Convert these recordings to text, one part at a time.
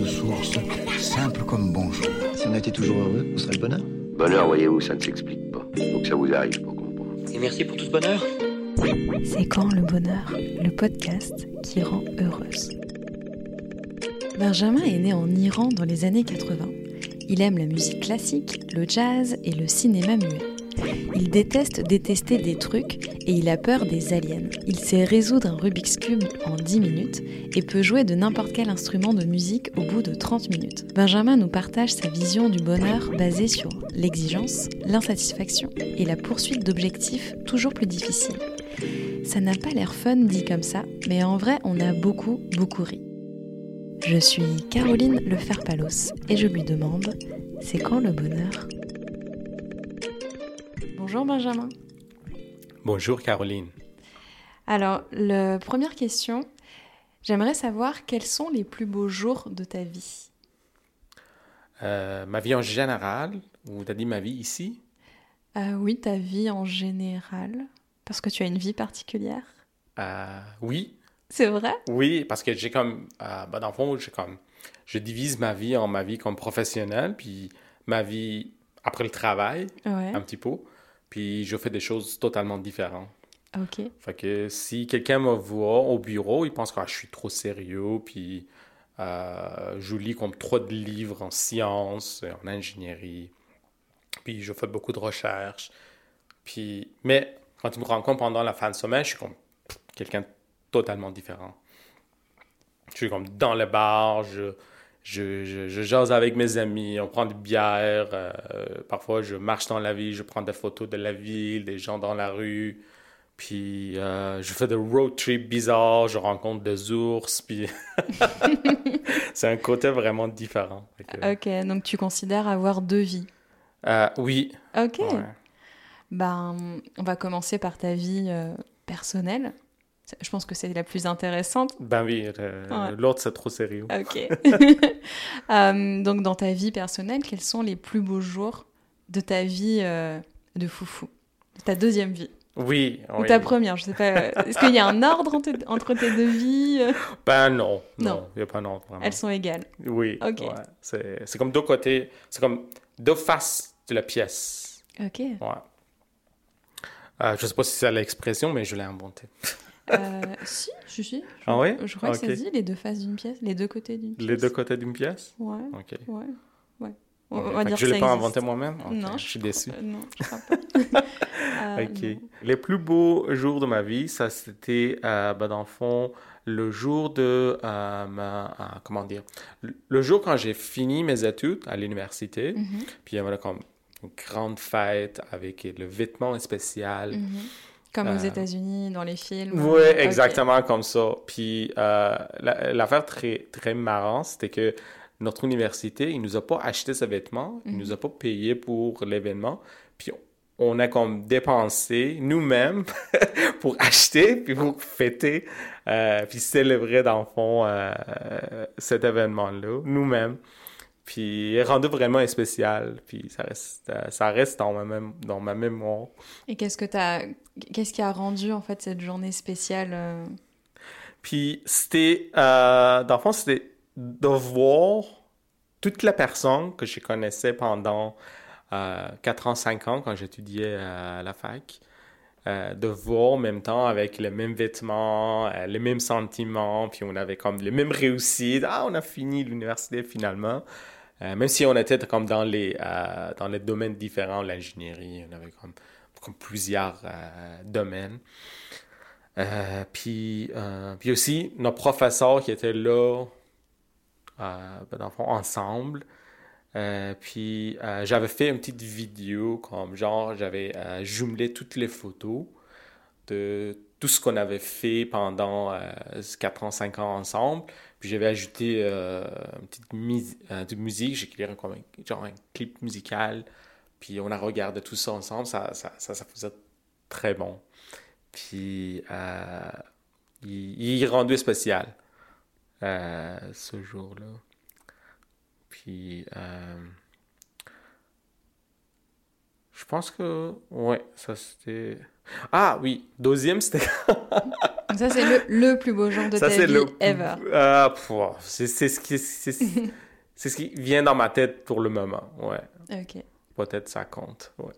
de source, simple comme bonjour. Si on était toujours heureux, on serait le bonheur. Bonheur, voyez-vous, ça ne s'explique pas. Faut que ça vous arrive pour comprendre. Et merci pour tout ce bonheur. C'est quand le bonheur, le podcast qui rend heureuse. Benjamin est né en Iran dans les années 80. Il aime la musique classique, le jazz et le cinéma muet. Il déteste détester des trucs et il a peur des aliens. Il sait résoudre un Rubik's Cube en 10 minutes et peut jouer de n'importe quel instrument de musique au bout de 30 minutes. Benjamin nous partage sa vision du bonheur basée sur l'exigence, l'insatisfaction et la poursuite d'objectifs toujours plus difficiles. Ça n'a pas l'air fun dit comme ça, mais en vrai on a beaucoup, beaucoup ri. Je suis Caroline Leferpalos et je lui demande c'est quand le bonheur? Bonjour Benjamin. Bonjour Caroline. Alors, la première question, j'aimerais savoir quels sont les plus beaux jours de ta vie Euh, ma vie en général, ou t'as dit ma vie ici? Euh, Oui, ta vie en général, parce que tu as une vie particulière. Euh, Oui, C'est vrai? Oui, parce que j'ai comme, bah, dans le fond, j'ai comme, je divise ma vie en ma vie comme professionnelle, puis ma vie après le travail, Ouais. un petit peu, puis je fais des choses totalement différentes. Ok. Fait que si quelqu'un me voit au bureau, il pense que ah, je suis trop sérieux, puis euh, je lis comme trop de livres en sciences, en ingénierie, puis je fais beaucoup de recherches. Puis, mais quand il me rencontre pendant la fin de semaine, je suis comme quelqu'un totalement différent. Je suis comme dans le bar, je, je, je, je jase avec mes amis, on prend des bières, euh, parfois je marche dans la ville, je prends des photos de la ville, des gens dans la rue. Puis euh, je fais des road trips bizarres, je rencontre des ours, puis c'est un côté vraiment différent. Ok, donc tu considères avoir deux vies. euh, oui, Ok. ouais. Ben, on va commencer par ta vie euh, personnelle. Je pense que c'est la plus intéressante. Ben oui, Ouais. l'autre c'est trop sérieux. Ok. Euh, donc, dans ta vie personnelle, quels sont les plus beaux jours de ta vie euh, de foufou? De ta deuxième vie? Oui, Ou oui. ta première, je sais pas. Est-ce qu'il y a un ordre entre, entre tes deux vies? Ben non, Non. il n'y a pas d'ordre vraiment. Elles sont égales. Oui, Ok. ouais. c'est comme deux côtés, c'est comme deux faces de la pièce. Ok. Ouais. Euh, je sais pas si c'est l'expression, mais je l'ai inventé. Euh, si, si, si. Je, Ah ouais Je crois que ça se dit les deux faces d'une pièce, les deux côtés d'une pièce. Les deux côtés d'une pièce Ouais, Ok. ouais, ouais. On, Ok. on va Fait que dire je que l'ai pas inventé moi-même Non, Je suis déçu. Euh, non, je crois pas. Euh, Ok. non. Les plus beaux jours de ma vie, ça c'était, euh, ben, dans le fond, le jour de, euh, ma, euh, comment dire, le- jour quand j'ai fini mes études à l'université, Mhm, puis il y avait comme une grande fête avec le vêtement spécial. mhm. Comme aux Euh, États-Unis, dans les films. Oui, Ok. exactement comme ça. Puis euh, la- l'affaire très, très marrante, c'était que notre université, il nous a pas acheté ce vêtement, il Mhm. nous a pas payé pour l'événement. Puis on a comme dépensé nous-mêmes pour acheter, puis pour fêter, euh, puis célébrer dans le fond euh, cet événement-là, nous-mêmes. Puis il est rendu vraiment spécial, puis ça reste, euh, ça reste dans ma, mém- dans ma mémoire. Et qu'est-ce que t'as, qu'est-ce qui a rendu en fait cette journée spéciale euh, Puis c'était, euh, dans le fond, c'était de voir toute la personne que je connaissais pendant euh, 4 ans, 5 ans quand j'étudiais à la fac. euh, de voir en même temps avec les mêmes vêtements, euh, les mêmes sentiments, puis on avait comme les mêmes réussites. Ah, on a fini l'université finalement. Euh, même si on était comme dans les, euh, dans les domaines différents, l'ingénierie, on avait comme, plusieurs euh, domaines. Puis, puis aussi, nos professeurs qui étaient là, ben, dans le ensemble. Puis, j'avais fait une petite vidéo, comme genre, j'avais jumelé toutes les photos de tout ce qu'on avait fait pendant euh, 4 ans, 5 ans ensemble. Puis, j'avais ajouté euh, une petite mus- euh, musique, j'ai créé un, genre un clip musical. Puis, on a regardé tout ça ensemble, ça, ça, ça, faisait très bon. Puis, euh, il, il rendu spécial euh, ce jour-là. Puis, je pense que, ouais, ça c'était. Ah oui, deuxième, c'était... Ça, c'est le, le plus beau jour de Ça, ta vie le... ever. Ah, c'est ce qui... C'est ce qui vient dans ma tête pour le moment, ouais. Ok. Peut-être ça compte, ouais.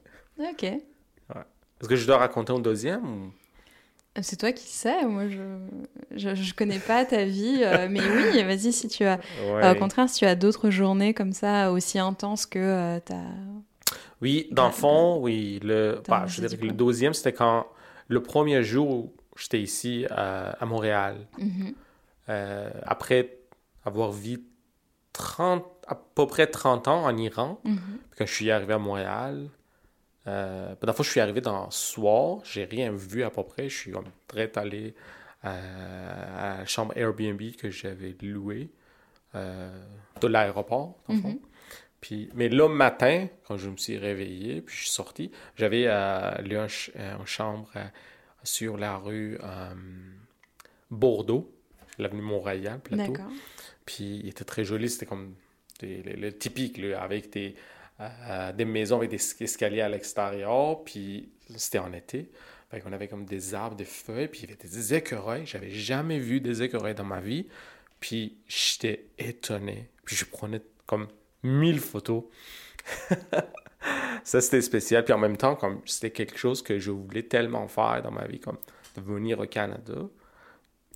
Ok. Est-ce que je dois raconter un deuxième ou... C'est toi qui sais, moi je, je, je connais pas ta vie, euh, mais oui, vas-y si tu as. Ouais. Euh, au contraire, si tu as d'autres journées comme ça aussi intenses que euh, ta. Oui, dans le fond, oui. Le, bah, je dirais que le deuxième, c'était quand le premier jour j'étais ici à, à Montréal, Mhm. euh, après avoir vécu 30, à peu près 30 ans en Iran, puis quand je suis arrivé à Montréal, euh, la fois je suis arrivé dans le soir, j'ai rien vu à peu près, je suis direct allé euh, à la chambre Airbnb que j'avais louée euh, de l'aéroport, dans le fond. Mhm. Puis, mais le matin, quand je me suis réveillé, puis je suis sorti, j'avais euh, lu un ch- une chambre sur la rue euh, Bordeaux, l'avenue Mont-Royal, plateau. D'accord. Puis il était très joli, c'était comme des- le, le typique, là, avec des, euh, des maisons avec des es- escaliers à l'extérieur, puis c'était en été. Fait qu'on avait comme des arbres, des feuilles, puis il y avait des écureuils. J'avais jamais vu des écureuils dans ma vie. Puis j'étais étonné. Puis je prenais comme mille photos. Ça, c'était spécial. Puis en même temps, comme c'était quelque chose que je voulais tellement faire dans ma vie, comme de venir au Canada.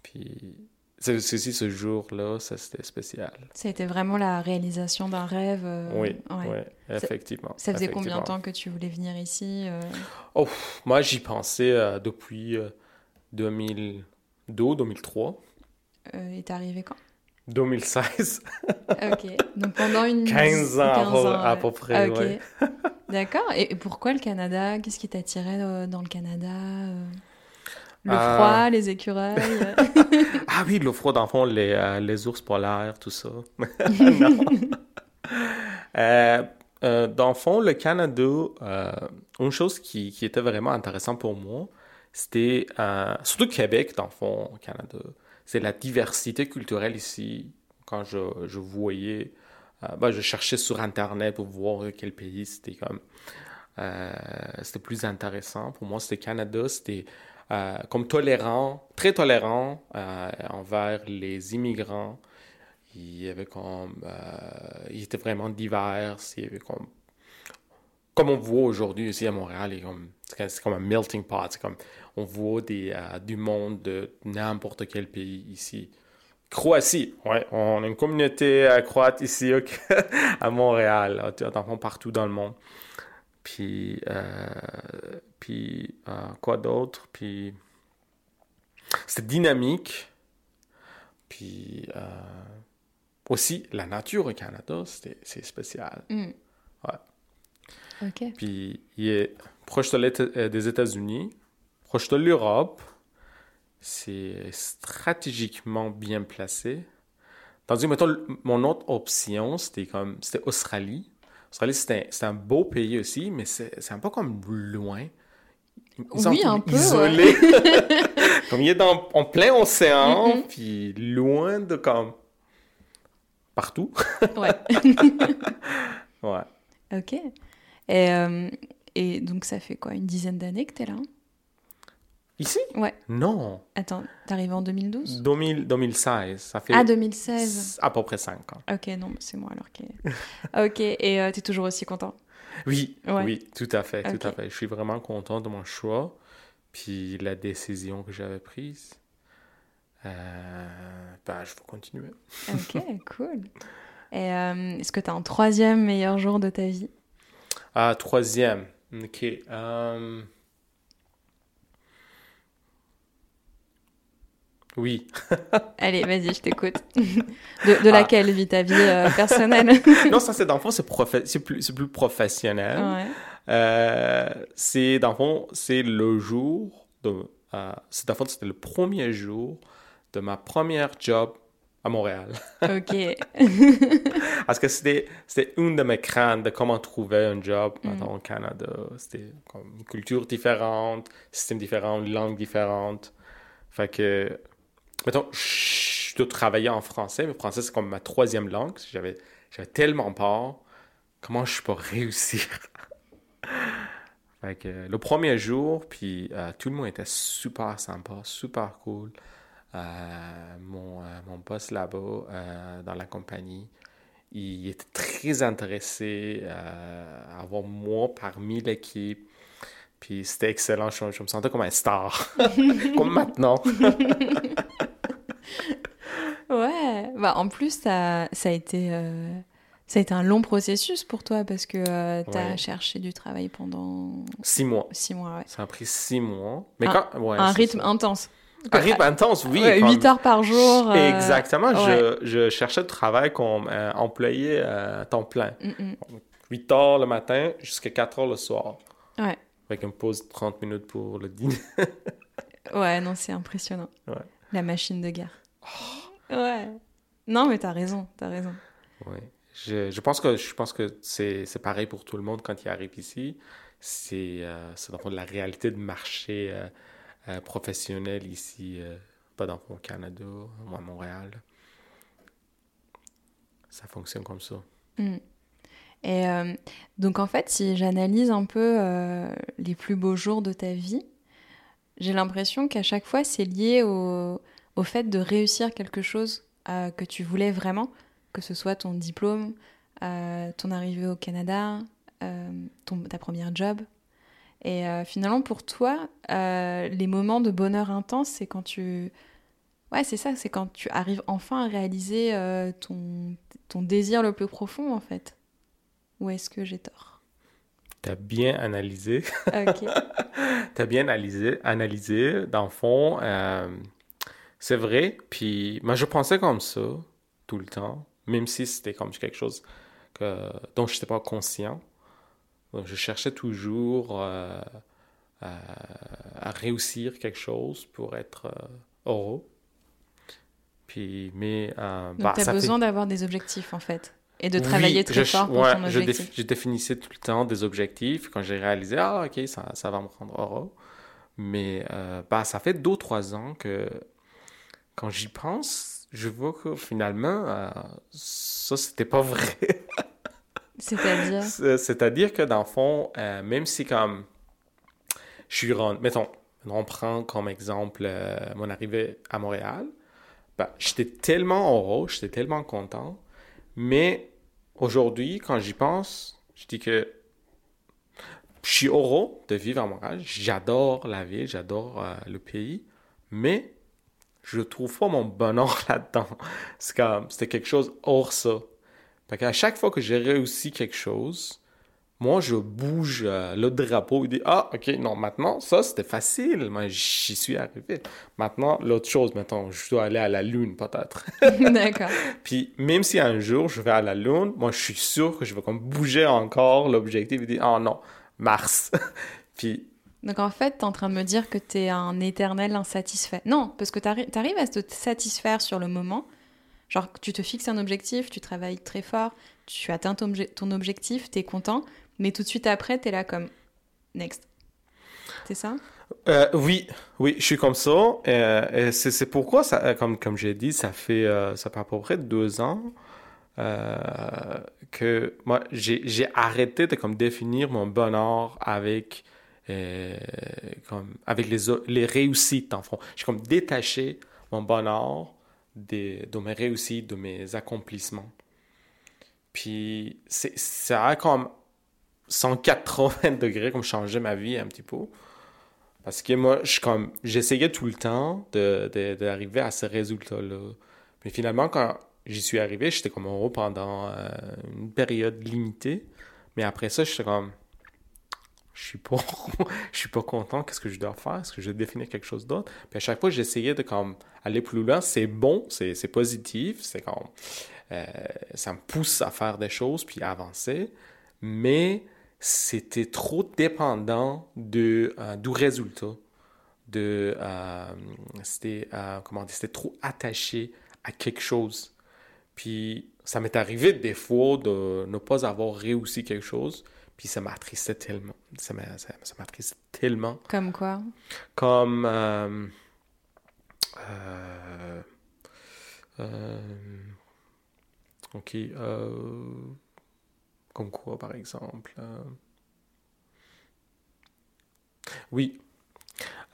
Puis c'est aussi ce jour-là, ça c'était spécial. Ça a été vraiment la réalisation d'un rêve. euh, oui, ouais. ouais, effectivement. Ça faisait combien de temps que tu voulais venir ici euh? Oh, moi, j'y pensais euh, depuis euh, 2002, 2003, euh, Et t'es arrivé quand? 2016. Ok. Donc pendant une 15 ans à 15 peu- ans, à peu près, Ok. ouais. D'accord. Et pourquoi le Canada? Qu'est-ce qui t'attirait dans le Canada euh? Le Euh, froid, les écureuils? Ah oui, le froid d'enfant, les, euh, les ours polaires, tout ça. non. Euh, euh, dans le fond, le Canada, euh, une chose qui, qui était vraiment intéressante pour moi, c'était, surtout Québec, dans le fond, au Canada, c'est la diversité culturelle ici. Quand je, je voyais, euh, ben, je cherchais sur Internet pour voir quel pays c'était comme, euh, c'était plus intéressant. Pour moi, c'était Canada, c'était euh, comme tolérant, très tolérant envers les immigrants. Il y avait comme, il était vraiment divers. Il y avait comme, comme on voit aujourd'hui ici à Montréal, c'est comme, c'est un melting pot. C'est comme, on voit euh, du monde de n'importe quel pays ici. Croatie, ouais, on a une communauté euh, croate ici à Montréal, fond, partout dans le monde. Puis, euh, puis quoi d'autre? Puis, c'était dynamique. Puis, aussi, la nature au Canada, c'est spécial. Hmm. Ouais. Ok. Puis, il est proche de euh, des États-Unis, proche de l'Europe. C'est stratégiquement bien placé. Tandis que, mettons, mon autre option, c'était comme, c'était Australie. Australie, c'est un, c'est un beau pays aussi, mais c'est c'est un peu comme loin. Ils Oui, un peu, isolés. comme il est dans, en plein océan, Mhm. puis loin de comme partout. Ouais. Ouais. ok. Et, euh, et donc ça fait quoi Une dizaine d'années que t'es là? Ici? Ouais. Non. Attends, t'es arrivé en 2012 2000 2016. Ça fait Ah, 2016. à peu près 5 ans. Ok, non, c'est moi alors qui. ok, et euh, t'es toujours aussi content? Oui, Ouais. oui, tout à fait, tout à fait. Je suis vraiment content de mon choix, puis la décision que j'avais prise. Euh, ben, je vais continuer. Ok, cool. Et euh, est-ce que t'as un troisième meilleur jour de ta vie? Ah, troisième. Ok. euh, Oui. Allez, vas-y, je t'écoute. de de Ah. laquelle vit ta vie euh, personnelle? Non, ça, c'est dans le fond, c'est plus, professionnel. Ouais. Euh, c'est dans le fond, c'est le jour de. euh, c'est dans le fond, c'était le premier jour de ma première job à Montréal. Ok. Parce que c'était, c'était une de mes craintes de comment trouver un job Mm. au Canada. C'était comme une culture différente, système différent, langue différente. Fait que, mettons, je dois travailler en français, mais le français c'est comme ma troisième langue. J'avais, j'avais tellement peur. Comment je peux réussir? Fait que le premier jour, puis euh, tout le monde était super sympa, super cool. Euh, mon, euh, mon boss là-bas, dans la compagnie, il était très intéressé à avoir moi parmi l'équipe. Puis c'était excellent, je, je, me sentais comme un star, comme maintenant. ouais, bah, en plus, ça, ça a été ça a été un long processus pour toi parce que euh, tu as cherché du travail pendant... Six mois. Six mois, ouais. Ça a pris six mois. Mais un, quand... Ouais, un rythme intense. Un rythme intense, oui. Ouais, 8 heures par jour. Euh... Exactement. Je, je, cherchais du travail comme euh, employé à temps plein. Mm -mm. 8 heures le matin jusqu'à 4 heures le soir. Ouais. Avec une pause de 30 minutes pour le dîner. ouais, non, c'est impressionnant. Ouais. La machine de guerre. Ouais. Non, mais t'as raison, t'as raison. Oui. Je, je, pense que je pense que c'est pareil pour tout le monde quand il arrive ici. C'est euh, dans la réalité de marché euh, professionnel ici, euh, pas dans le Canada ou à Montréal. Ça fonctionne comme ça. Mm. Et euh, donc en fait, si j'analyse un peu les plus beaux jours de ta vie, j'ai l'impression qu'à chaque fois, c'est lié au, au, fait de réussir quelque chose que tu voulais vraiment que ce soit ton diplôme, ton arrivée au Canada, ton, ta première job. Et euh, finalement, pour toi, les moments de bonheur intense, c'est quand tu... Ouais, c'est ça, c'est quand tu arrives enfin à réaliser ton, ton désir le plus profond, en fait. Ou est-ce que j'ai tort? T'as bien analysé. Ok. T'as bien analysé, analysé. Dans le fond, c'est vrai. Puis, moi, je pensais comme ça tout le temps même si c'était comme quelque chose que, dont je n'étais pas conscient. Donc, je cherchais toujours euh, à, à, réussir quelque chose pour être euh, heureux. Puis, mais, euh, Donc, bah, tu as besoin fait... d'avoir des objectifs, en fait, et de travailler oui, très je, fort pour ouais, ton objectif. Je, déf, je, définissais tout le temps des objectifs. Quand j'ai réalisé, ah, OK, ça, ça va me rendre heureux. Mais bah, ça fait deux trois ans que, quand j'y pense, je vois que finalement, euh, ça, c'était pas vrai. C'est-à-dire? C'est-à-dire que dans le fond, euh, même si comme je suis rendu, mettons, on prend comme exemple euh, mon arrivée à Montréal, ben, j'étais tellement heureux, j'étais tellement content, mais aujourd'hui, quand j'y pense, je dis que je suis heureux de vivre à Montréal, j'adore la ville, j'adore euh, le pays, mais je trouve pas mon bonheur là-dedans. C'est comme, c'était quelque chose hors ça. Fait qu'à chaque fois que j'ai réussi quelque chose, moi, je bouge euh, le drapeau et dis Ah, ok, non, maintenant, ça, c'était facile. Moi, j'y suis arrivé. Maintenant, l'autre chose, maintenant, je dois aller à la Lune, peut-être. D'accord. Puis, même si un jour je vais à la Lune, moi, je suis sûr que je vais comme bouger encore l'objectif et dire Ah, non, Mars. Puis, donc en fait, tu es en train de me dire que tu es un éternel insatisfait. Non, parce que tu arri arrives à te satisfaire sur le moment. Genre, tu te fixes un objectif, tu travailles très fort, tu atteins ton, objectif, tu es content, mais tout de suite après, tu es là comme next. C'est ça? Euh, Oui, oui, je suis comme ça. Euh, c'est pourquoi, ça, comme, j'ai dit, ça fait, euh, ça fait à peu près deux ans euh, que moi, j'ai arrêté de comme, définir mon bonheur avec euh, comme avec les, les réussites, en fond. J'ai comme détaché mon bonheur de, de mes réussites, de mes accomplissements. Puis ça a comme 180 degrés comme changé ma vie un petit peu. Parce que moi, je j'essayais tout le temps d'arriver de, à ce résultat-là. Mais finalement, quand j'y suis arrivé, j'étais comme heureux pendant euh, une période limitée. Mais après ça, j'étais comme je suis pas je suis pas content qu'est-ce que je dois faire? Est-ce que je dois définir quelque chose d'autre? Puis à chaque fois j'essayais de comme aller plus loin. C'est bon c'est positif c'est comme euh, ça me pousse à faire des choses puis à avancer. Mais c'était trop dépendant de euh, du résultat de euh, c'était comment dire c'était trop attaché à quelque chose. Puis ça m'est arrivé des fois de ne pas avoir réussi quelque chose puis ça m'attristait tellement. Ça m'attristait tellement. Comme quoi? Comme... Euh, euh, euh, ok. Euh, comme quoi, par exemple? Oui.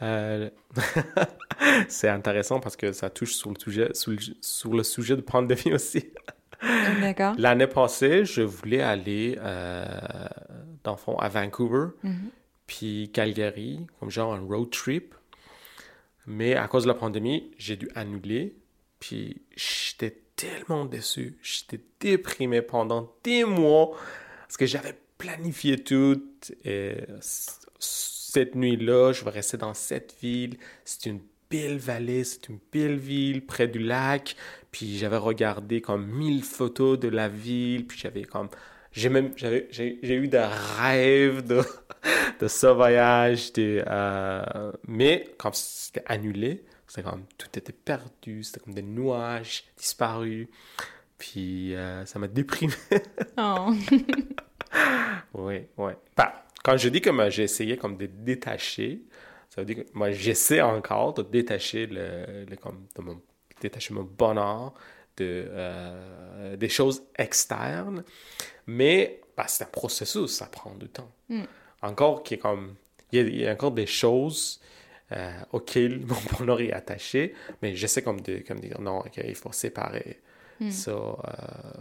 Euh, c'est intéressant parce que ça touche sur le sujet, sur le, sur le sujet de pandémie aussi. D'accord. L'année passée, je voulais aller, euh, dans le fond, à Vancouver, Mhm. puis Calgary, comme genre un road trip. Mais à cause de la pandémie, j'ai dû annuler. Puis j'étais tellement déçu. J'étais déprimé pendant des mois parce que j'avais planifié tout. Et cette nuit-là, je vais rester dans cette ville. C'est une belle vallée, c'est une belle ville près du lac. Puis j'avais regardé comme mille photos de la ville. Puis j'avais comme. J'ai même. J'ai, eu des rêves de, de ce voyage. de, euh, mais comme c'était annulé, c'était comme. Tout était perdu. C'était comme des nuages disparus. Puis euh, ça m'a déprimé. Oh. Oui, oui. Bah, quand je dis que j'ai essayé comme de détacher, ça veut dire que moi, j'essaie encore de détacher le, le- comme, de mon, détacher mon bonheur de, euh, des choses externes. Mais bah, c'est un processus, ça prend du temps. Mm. Encore qui est comme, il y, a, il y a encore des choses euh, auxquelles mon bonheur est attaché, mais j'essaie comme de comme dire non, ok, il faut séparer Mm. ça. euh,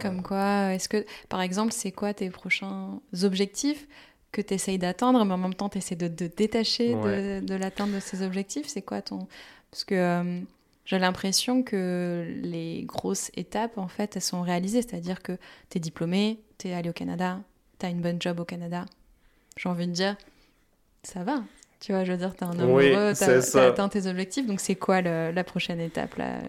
Comme quoi, est-ce que, par exemple, c'est quoi tes prochains objectifs que tu essayes d'atteindre, mais en même temps, tu essaies de te détacher de, Ouais. de l'atteinte de ces objectifs? C'est quoi ton... Parce que euh, j'ai l'impression que les grosses étapes, en fait, elles sont réalisées. C'est-à-dire que tu es diplômé, tu es allé au Canada, tu as une bonne job au Canada. J'ai envie de dire, ça va. Tu vois, je veux dire, tu es un homme Oui, heureux, tu c'est as, ça. atteint tes objectifs. Donc, c'est quoi le- la prochaine étape là?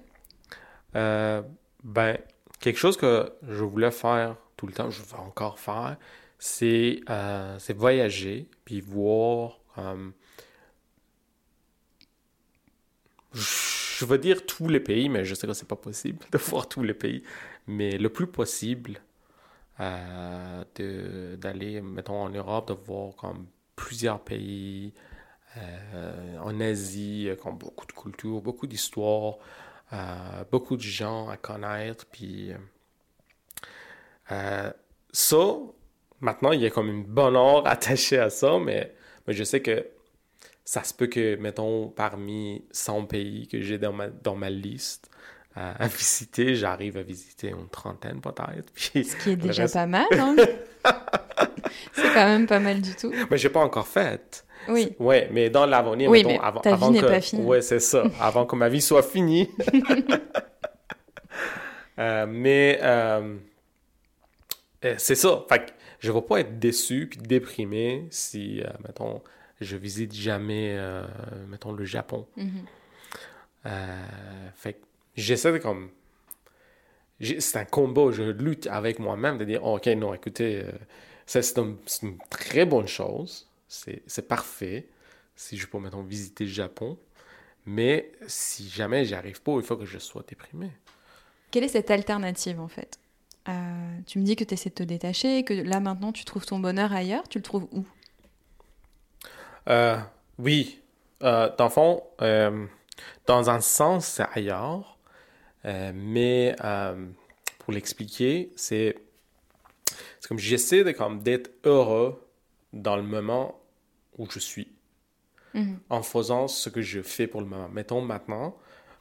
Euh, ben, quelque chose que je voulais faire tout le temps, je veux encore faire, c'est euh, voyager, puis voir, euh, je veux dire tous les pays, mais je sais que c'est pas possible de voir tous les pays, mais le plus possible euh, d'aller, mettons, en Europe, de voir comme plusieurs pays, euh, en Asie, euh, comme beaucoup de cultures, beaucoup d'histoires, euh, beaucoup de gens à connaître, puis euh, euh, ça, maintenant, il y a comme une bonne heure attachée à ça, mais je sais que ça se peut que, mettons, parmi 100 pays que j'ai dans ma, dans ma liste euh, à visiter, j'arrive à visiter une trentaine peut-être. Ce qui est déjà reste- pas mal. hein. c'est quand même pas mal du tout. Mais j'ai pas encore fait. Oui. Ouais, mais dans l'avenir, Oui, mettons, mais avant, ta vie avant que... pas finie. Ouais, c'est ça. avant que ma vie soit finie. Euh, mais euh, euh, c'est ça. Fait que je ne vais pas être déçu puis déprimé si, mettons, je visite jamais, euh, mettons, le Japon. Mhm. Euh, fait que j'essaie de comme... C'est un combat, je lutte avec moi-même de dire, ok, non, écoutez, euh, ça, c'est un- c'est une très bonne chose, c'est parfait si je peux, mettons, visiter le Japon, mais si jamais j'y arrive pas, il faut que je sois déprimé. Quelle est cette alternative en fait? Tu me dis que tu essaies de te détacher, que là maintenant tu trouves ton bonheur ailleurs. Tu le trouves où? Euh, oui, euh, dans le fond, euh, dans un sens, c'est ailleurs, mais pour l'expliquer, c'est comme j'essaie de comme d'être heureux dans le moment où je suis, Mhm. en faisant ce que je fais pour le moment. Mettons maintenant,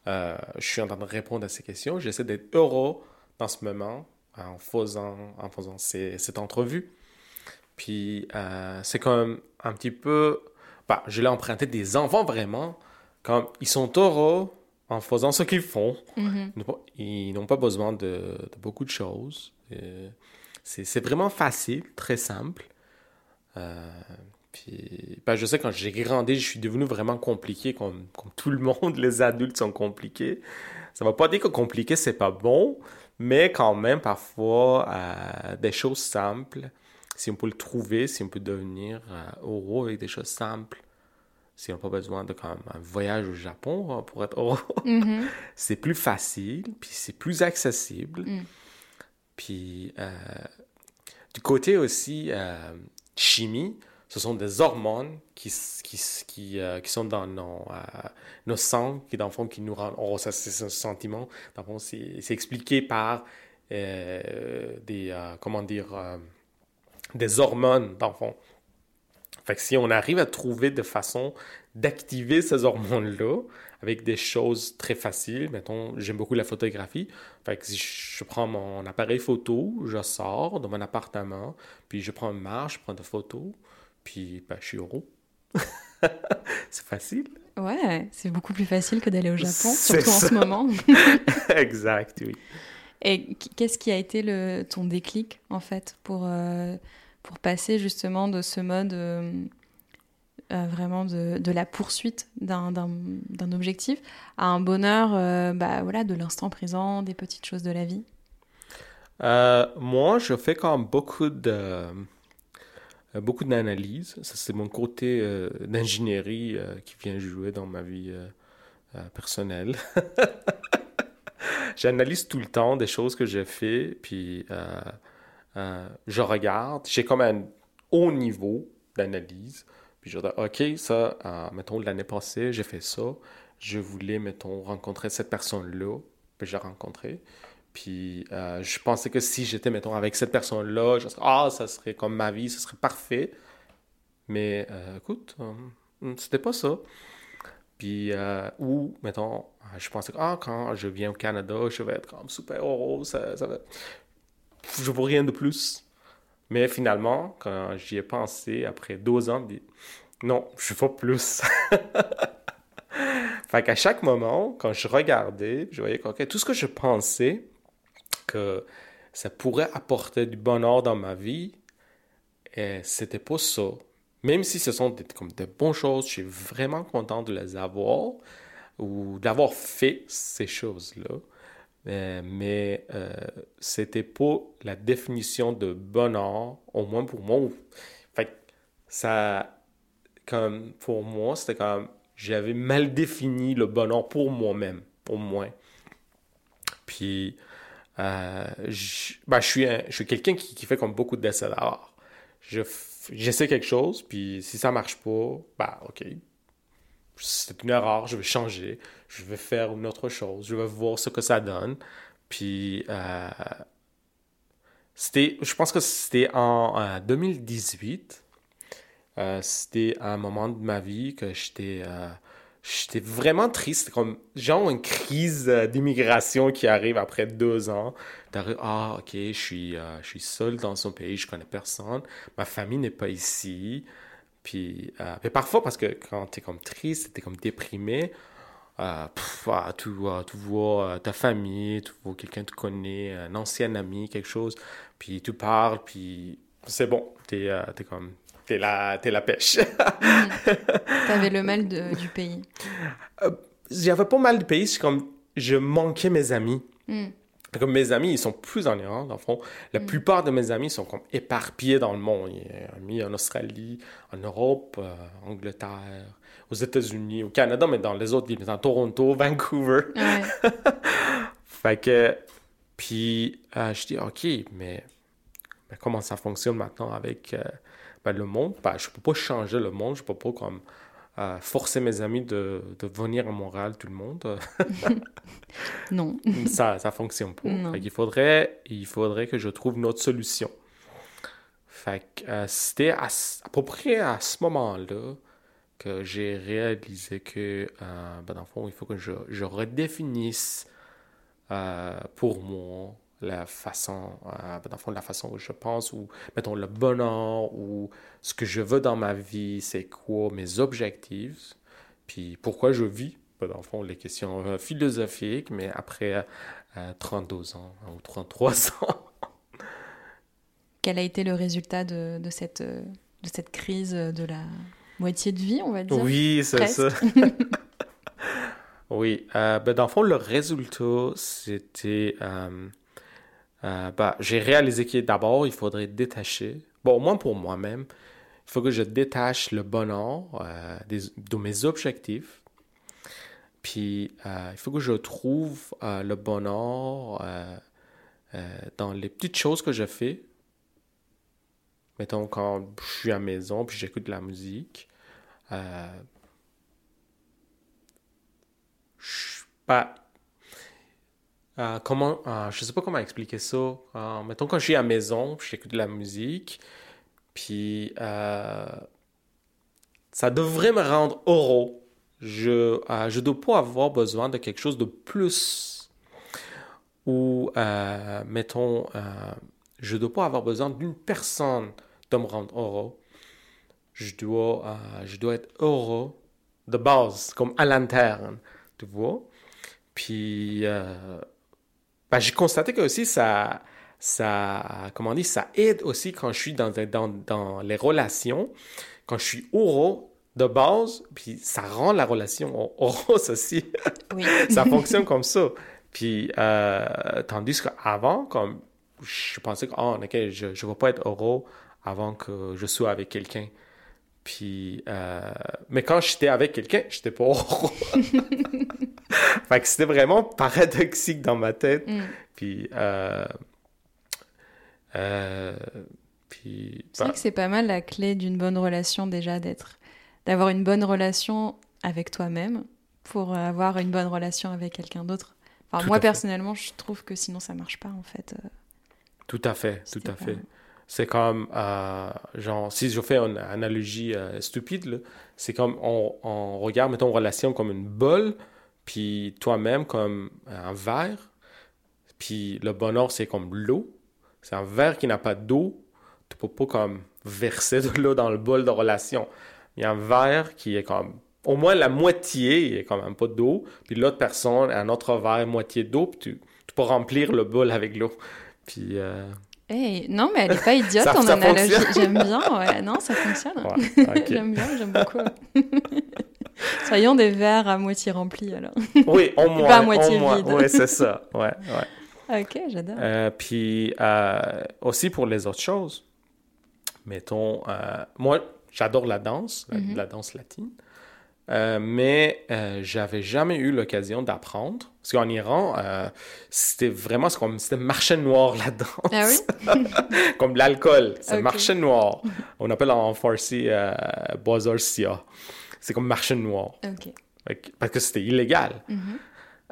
je suis en train de répondre à ces questions, j'essaie d'être heureux dans ce moment en faisant, en faisant ces- cette entrevue. Puis euh, c'est comme un petit peu, bah, je l'ai emprunté des enfants vraiment, comme ils sont heureux en faisant ce qu'ils font. Mhm. Ils n'ont pas- Ils n'ont pas besoin de, de beaucoup de choses. Euh, C'est vraiment facile, très simple. Euh, puis, ben, je sais, quand j'ai grandi, je suis devenu vraiment compliqué, comme, comme tout le monde, les adultes sont compliqués. Ça ne veut pas dire que compliqué, c'est pas bon, mais quand même, parfois, euh, des choses simples, si on peut le trouver, si on peut devenir heureux avec des choses simples, si on n'a pas besoin de quand même, un voyage au Japon hein, pour être heureux, Mhm. c'est plus facile, puis c'est plus accessible. Mm. Puis euh, du côté aussi euh, chimie, ce sont des hormones qui, qui, qui, euh, qui sont dans nos, euh, nos sangs, qui dans le fond, qui nous rendent... Oh, ça, c'est un sentiment. Dans le fond, c'est c'est expliqué par euh, des... comment dire... des hormones, dans le fond. Fait que si on arrive à trouver de façon d'activer ces hormones-là avec des choses très faciles, mettons, j'aime beaucoup la photographie. Fait que si je prends mon appareil photo, je sors de mon appartement, puis je prends une marche, je prends des photos, puis ben, je suis heureux. c'est facile. Ouais, c'est beaucoup plus facile que d'aller au Japon, surtout en ce moment. exact, oui. Et qu'est-ce qui a été le, ton déclic, en fait, pour, euh, pour passer justement de ce mode euh, euh, vraiment de, de, la poursuite d'un objectif à un bonheur bah, voilà, de l'instant présent, des petites choses de la vie Moi, je fais quand même beaucoup de beaucoup d'analyse. Ça, c'est mon côté d'ingénierie qui vient jouer dans ma vie personnelle. J'analyse tout le temps des choses que j'ai fait, puis euh, je regarde, j'ai comme un haut niveau d'analyse, puis je dis, OK, ça, euh, mettons, l'année passée, j'ai fait ça, je voulais, mettons, rencontrer cette personne-là, puis j'ai rencontré. Puis euh, je pensais que si j'étais, mettons, avec cette personne-là, je serais, ah, ça serait comme ma vie, ça serait parfait. Mais écoute, c'était pas ça. Puis, ou, mettons, je pensais que, ah, quand je viens au Canada, je vais être comme super heureux, ça, ça va je veux rien de plus. Mais finalement, quand j'y ai pensé, après deux ans, non, je veux plus. fait qu'à chaque moment, quand je regardais, je voyais que tout ce que je pensais que ça pourrait apporter du bonheur dans ma vie, et c'était pas ça. Même si ce sont des, comme de bonnes choses, je suis vraiment content de les avoir ou d'avoir fait ces choses-là. Euh, mais euh, c'était pas la définition de bonheur, au moins pour moi. Fait ça, comme pour moi, c'était comme j'avais mal défini le bonheur pour moi-même, au moins. Puis, euh, je, ben, je suis, je quelqu'un qui, fait comme beaucoup d'essais d'art. J'essaie quelque chose, puis si ça marche pas, bah ok, c'est une erreur, je vais changer, je vais faire une autre chose, je vais voir ce que ça donne. Puis, euh, je pense que c'était en 2018. Euh, c'était un moment de ma vie que j'étais, euh, vraiment triste, comme genre une crise d'immigration qui arrive après deux ans. Ah, ok, je suis, je suis seul dans son pays, je connais personne, ma famille n'est pas ici. Puis, euh, mais parfois, parce que quand tu es comme triste, tu es comme déprimé, euh, ah, tu, vois, tu vois ta famille, tu vois quelqu'un que tu connais, un ancien ami, quelque chose, puis tu parles, puis c'est bon, tu es, euh, comme, t'es la, es la pêche. mm. T'avais le mal de, du pays. J'avais pas mal du pays, c'est comme, je manquais mes amis. Mm. Comme mes amis, ils sont plus en Iran, dans le fond. La mm. plupart de mes amis sont comme éparpillés dans le monde. Il y a amis en Australie, en Europe, en euh, Angleterre, aux États-Unis, au Canada, mais dans les autres villes, dans Toronto, Vancouver. fait que, puis euh, je dis, OK, mais, comment ça fonctionne maintenant avec euh, ben, le monde? Ben, je peux pas changer le monde, je peux pas comme forcer mes amis de, de, venir à Montréal, tout le monde. non. Ça ne fonctionne pas. il, faudrait, il faudrait que je trouve une autre solution. Fait que euh, c'était à, peu près à ce moment-là que j'ai réalisé que, euh, ben, dans le fond, il faut que je, je redéfinisse euh, pour moi la façon, euh, dans le fond, la façon où je pense, ou mettons le bonheur, ou ce que je veux dans ma vie, c'est quoi mes objectifs, puis pourquoi je vis, ben, dans le fond, les questions euh, philosophiques, mais après 32 euh, ans ou 33 ans. Quel a été le résultat de, de, cette, de cette crise de la moitié de vie, on va dire? Oui, c'est ça. oui, ben, dans le fond, le résultat, c'était euh, bah, j'ai réalisé que d'abord, il faudrait détacher, bon, au moins pour moi-même, il faut que je détache le bonheur euh, de mes objectifs. Puis, euh, il faut que je trouve le bonheur dans les petites choses que je fais. Mettons, quand je suis à la maison, puis j'écoute de la musique. je, pas euh, comment, euh, je sais pas comment expliquer ça. Euh, mettons quand je suis à la maison, j'écoute de la musique, puis ça devrait me rendre heureux. Je ne dois pas avoir besoin de quelque chose de plus. Ou, mettons, je ne dois pas avoir besoin d'une personne de me rendre heureux. Je dois, je dois être heureux de base, comme à l'interne, tu vois. Puis, ben, j'ai constaté que aussi ça, ça, comment dire, ça aide aussi quand je suis dans, dans, dans les relations, quand je suis heureux de base, puis ça rend la relation heureuse aussi. Oui. ça fonctionne comme ça. Puis, euh, tandis qu'avant, comme je pensais que, oh, ok, je ne vais pas être heureux avant que je sois avec quelqu'un. Puis, euh, mais quand j'étais avec quelqu'un, j'étais pas heureux. fait que c'était vraiment paradoxique dans ma tête. Mm. Puis, euh, euh, puis, c'est vrai bah que c'est pas mal la clé d'une bonne relation déjà d'être, d'avoir une bonne relation avec toi-même pour avoir une bonne relation avec quelqu'un d'autre. Enfin, moi personnellement, je trouve que sinon ça marche pas en fait. Euh. Tout à fait, tout à fait. C'est comme, euh, genre, si je fais une analogie stupide, c'est comme on, on, regarde, mettons, une relation comme une bolle, puis toi-même comme un verre, puis le bonheur, c'est comme l'eau. C'est un verre qui n'a pas d'eau. Tu peux pas comme verser de l'eau dans le bol de relation. Il y a un verre qui est comme au moins la moitié, il est quand même pas d'eau, puis l'autre personne a un autre verre moitié d'eau, puis tu, peux remplir le bol avec l'eau. Puis euh... non, mais elle est pas idiote en analogie. J'aime bien, ouais. Non, ça fonctionne. j'aime bien, j'aime beaucoup. Soyons des verres à moitié remplis alors. Oui, au moins. Pas à moitié vide. Oui, c'est ça. Ouais, ouais. Ok, j'adore. Euh, puis euh, aussi pour les autres choses, mettons, euh, moi, j'adore la danse, la, mhm. danse latine, mais j'avais jamais eu l'occasion d'apprendre. Parce qu'en Iran, c'était vraiment comme c'était marché noir la danse. Ah oui? comme l'alcool, c'est marché noir. On appelle en farsi bazar C'est comme marché noir. Parce que c'était illégal. Mhm.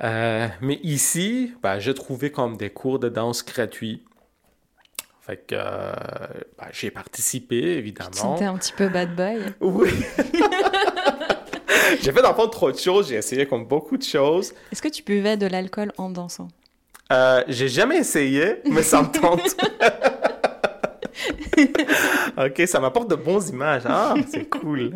Euh, mais ici, ben, j'ai trouvé comme des cours de danse gratuits. Fait que euh, ben, j'ai participé, évidemment. Tu sentais un petit peu bad boy. Oui. j'ai fait le trop de choses, j'ai essayé comme beaucoup de choses. Est-ce que tu buvais de l'alcool en dansant? Euh, j'ai jamais essayé, mais ça me tente. ok, ça m'apporte de bonnes images. Ah, c'est cool.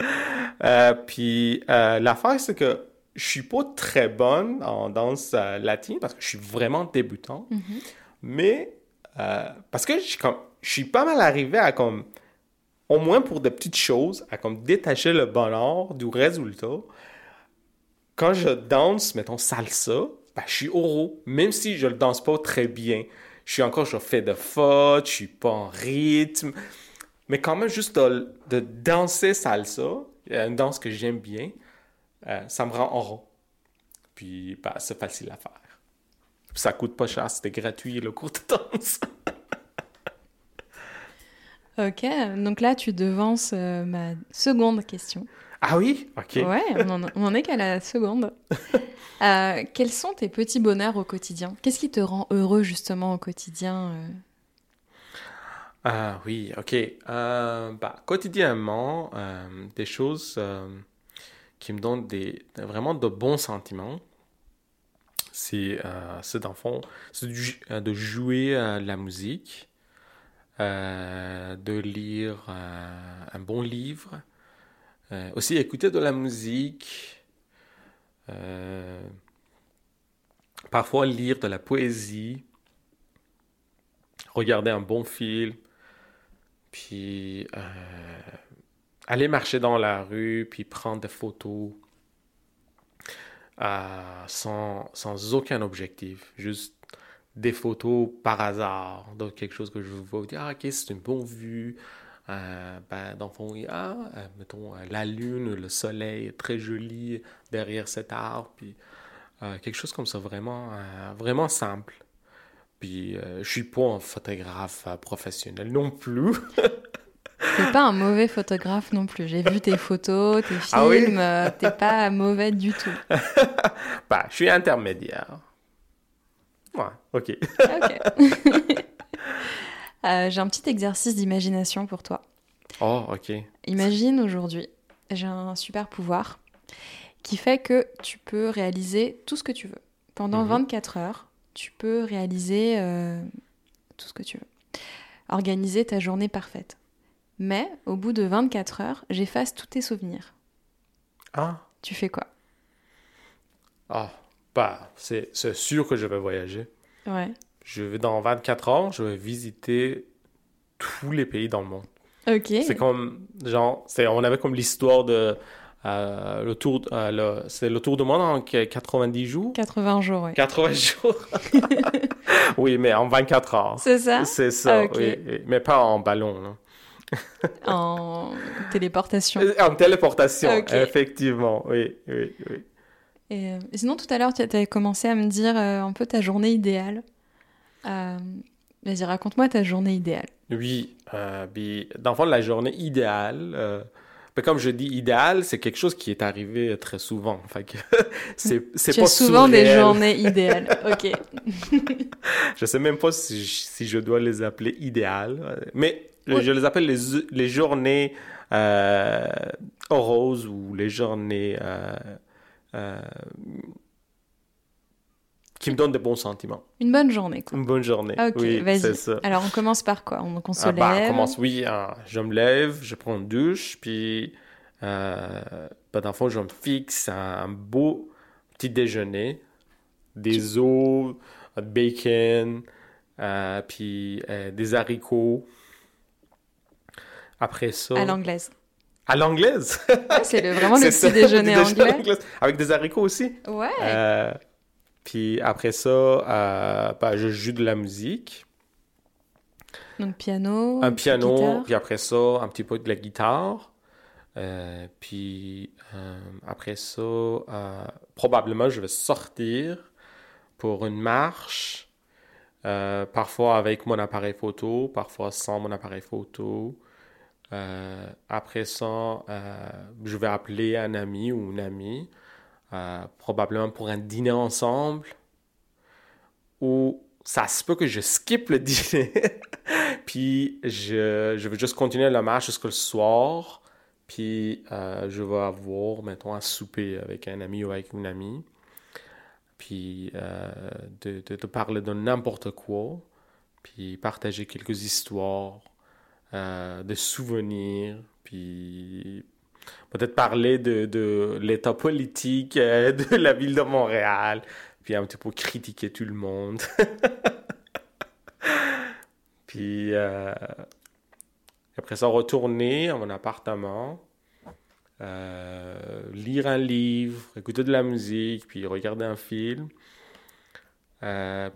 puis l'affaire, c'est que je suis pas très bonne en danse euh, latine parce que je suis vraiment débutant. Mhm. Mais euh, parce que je, comme, je suis pas mal arrivé à comme au moins pour de petites choses, à comme détacher le bonheur du résultat. Quand je danse, mettons salsa, ben, je suis heureux, même si je le danse pas très bien. Je suis encore, je fais de fautes, je suis pas en rythme. Mais quand même, juste de, de danser salsa, une danse que j'aime bien, euh, ça me rend heureux. Puis, bah, c'est facile à faire. ça coûte pas cher, c'était gratuit le cours de danse. ok, donc là, tu devances euh, ma seconde question. Ah oui? Ok. Ouais, on en, est qu'à la seconde. Euh, quels sont tes petits bonheurs au quotidien? Qu'est-ce qui te rend heureux justement au quotidien Ah oui, ok. bah, quotidiennement, des choses qui me donne des, vraiment de bons sentiments. C'est, euh, dans le fond, euh, de jouer à la musique, euh, de lire euh, un bon livre, aussi écouter de la musique, parfois lire de la poésie, regarder un bon film, puis aller marcher dans la rue, puis prendre des photos euh, sans, sans, aucun objectif, juste des photos par hasard, donc quelque chose que je vois, dire, ah, ok, c'est une bonne vue, euh, ben, dans le fond, ah, euh, mettons, la lune, le soleil, très joli derrière cet arbre, puis quelque chose comme ça, vraiment, vraiment simple. Puis, je suis pas un photographe professionnel non plus. T'es pas un mauvais photographe non plus. J'ai vu tes photos, tes ah films. Ah T'es pas mauvais du tout. bah, je suis intermédiaire. Ouais, ok. Euh, j'ai un petit exercice d'imagination pour toi. Oh, ok. imagine aujourd'hui, j'ai un super pouvoir qui fait que tu peux réaliser tout ce que tu veux. Pendant Mhm. 24 heures, tu peux réaliser euh, tout ce que tu veux. Organiser ta journée parfaite. Mais au bout de 24 heures, j'efface tous tes souvenirs. Ah, Tu fais quoi? Ah, bah, c'est sûr que je vais voyager. Ouais. Je vais dans 24 heures, je vais visiter tous les pays dans le monde. Ok. C'est comme, genre, on avait comme l'histoire de euh, le tour, euh, le- c'est le tour du monde en 90 jours? 80 jours, ouais. 80 jours? oui, mais en 24 heures. C'est ça? C'est ça, Ah, oui, oui. Mais pas en ballon, non. En téléportation. Euh, En téléportation, effectivement, oui, oui, oui. Et, euh, sinon, tout à l'heure, tu as commencé à me dire euh, un peu ta journée idéale. Euh, Vas-y, raconte-moi ta journée idéale. Oui, dans le fond, la journée idéale, ben, comme je dis, idéal, c'est quelque chose qui est arrivé très souvent. Fait que c'est, c'est pas as souvent des journées idéales. Ok. Je sais même pas si je, si je dois les appeler idéales, mais Oui. je les appelle les, les journées euh, heureuses ou les journées euh, euh, qui me donnent de bons sentiments. Une bonne journée, quoi. Une bonne journée. Ok, oui, vas-y. Alors, on commence par quoi? On, on se Ah, bah, on lève? commence, oui, hein, je me lève, je prends une douche, puis euh, bah, dans le fond, je me fixe un beau petit déjeuner, des œufs, euh, bacon, euh, puis euh, des haricots. Après ça... À l'anglaise. À l'anglaise? Ouais, c'est vraiment le petit ça, déjeuner anglais. Avec des haricots aussi? Ouais. Puis après ça, euh, bah, je joue de la musique. Donc, piano. un piano, guitare. puis après ça, un petit peu de la guitare. Euh, puis euh, après ça, probablement je vais sortir pour une marche, parfois avec mon appareil photo, parfois sans mon appareil photo. Après ça, je vais appeler un ami ou une amie, euh, probablement pour un dîner ensemble, ou ça se peut que je skip le dîner, puis je, je vais juste continuer la marche jusqu'au soir, puis euh, je vais avoir, mettons, un souper avec un ami ou avec une amie, puis euh, de, de, de parler de n'importe quoi, puis partager quelques histoires, de souvenirs, puis peut-être parler de, de l'état politique euh, de la ville de Montréal, puis un petit peu critiquer tout le monde. puis euh, après ça, retourner à mon appartement, euh, lire un livre, écouter de la musique, puis regarder un film.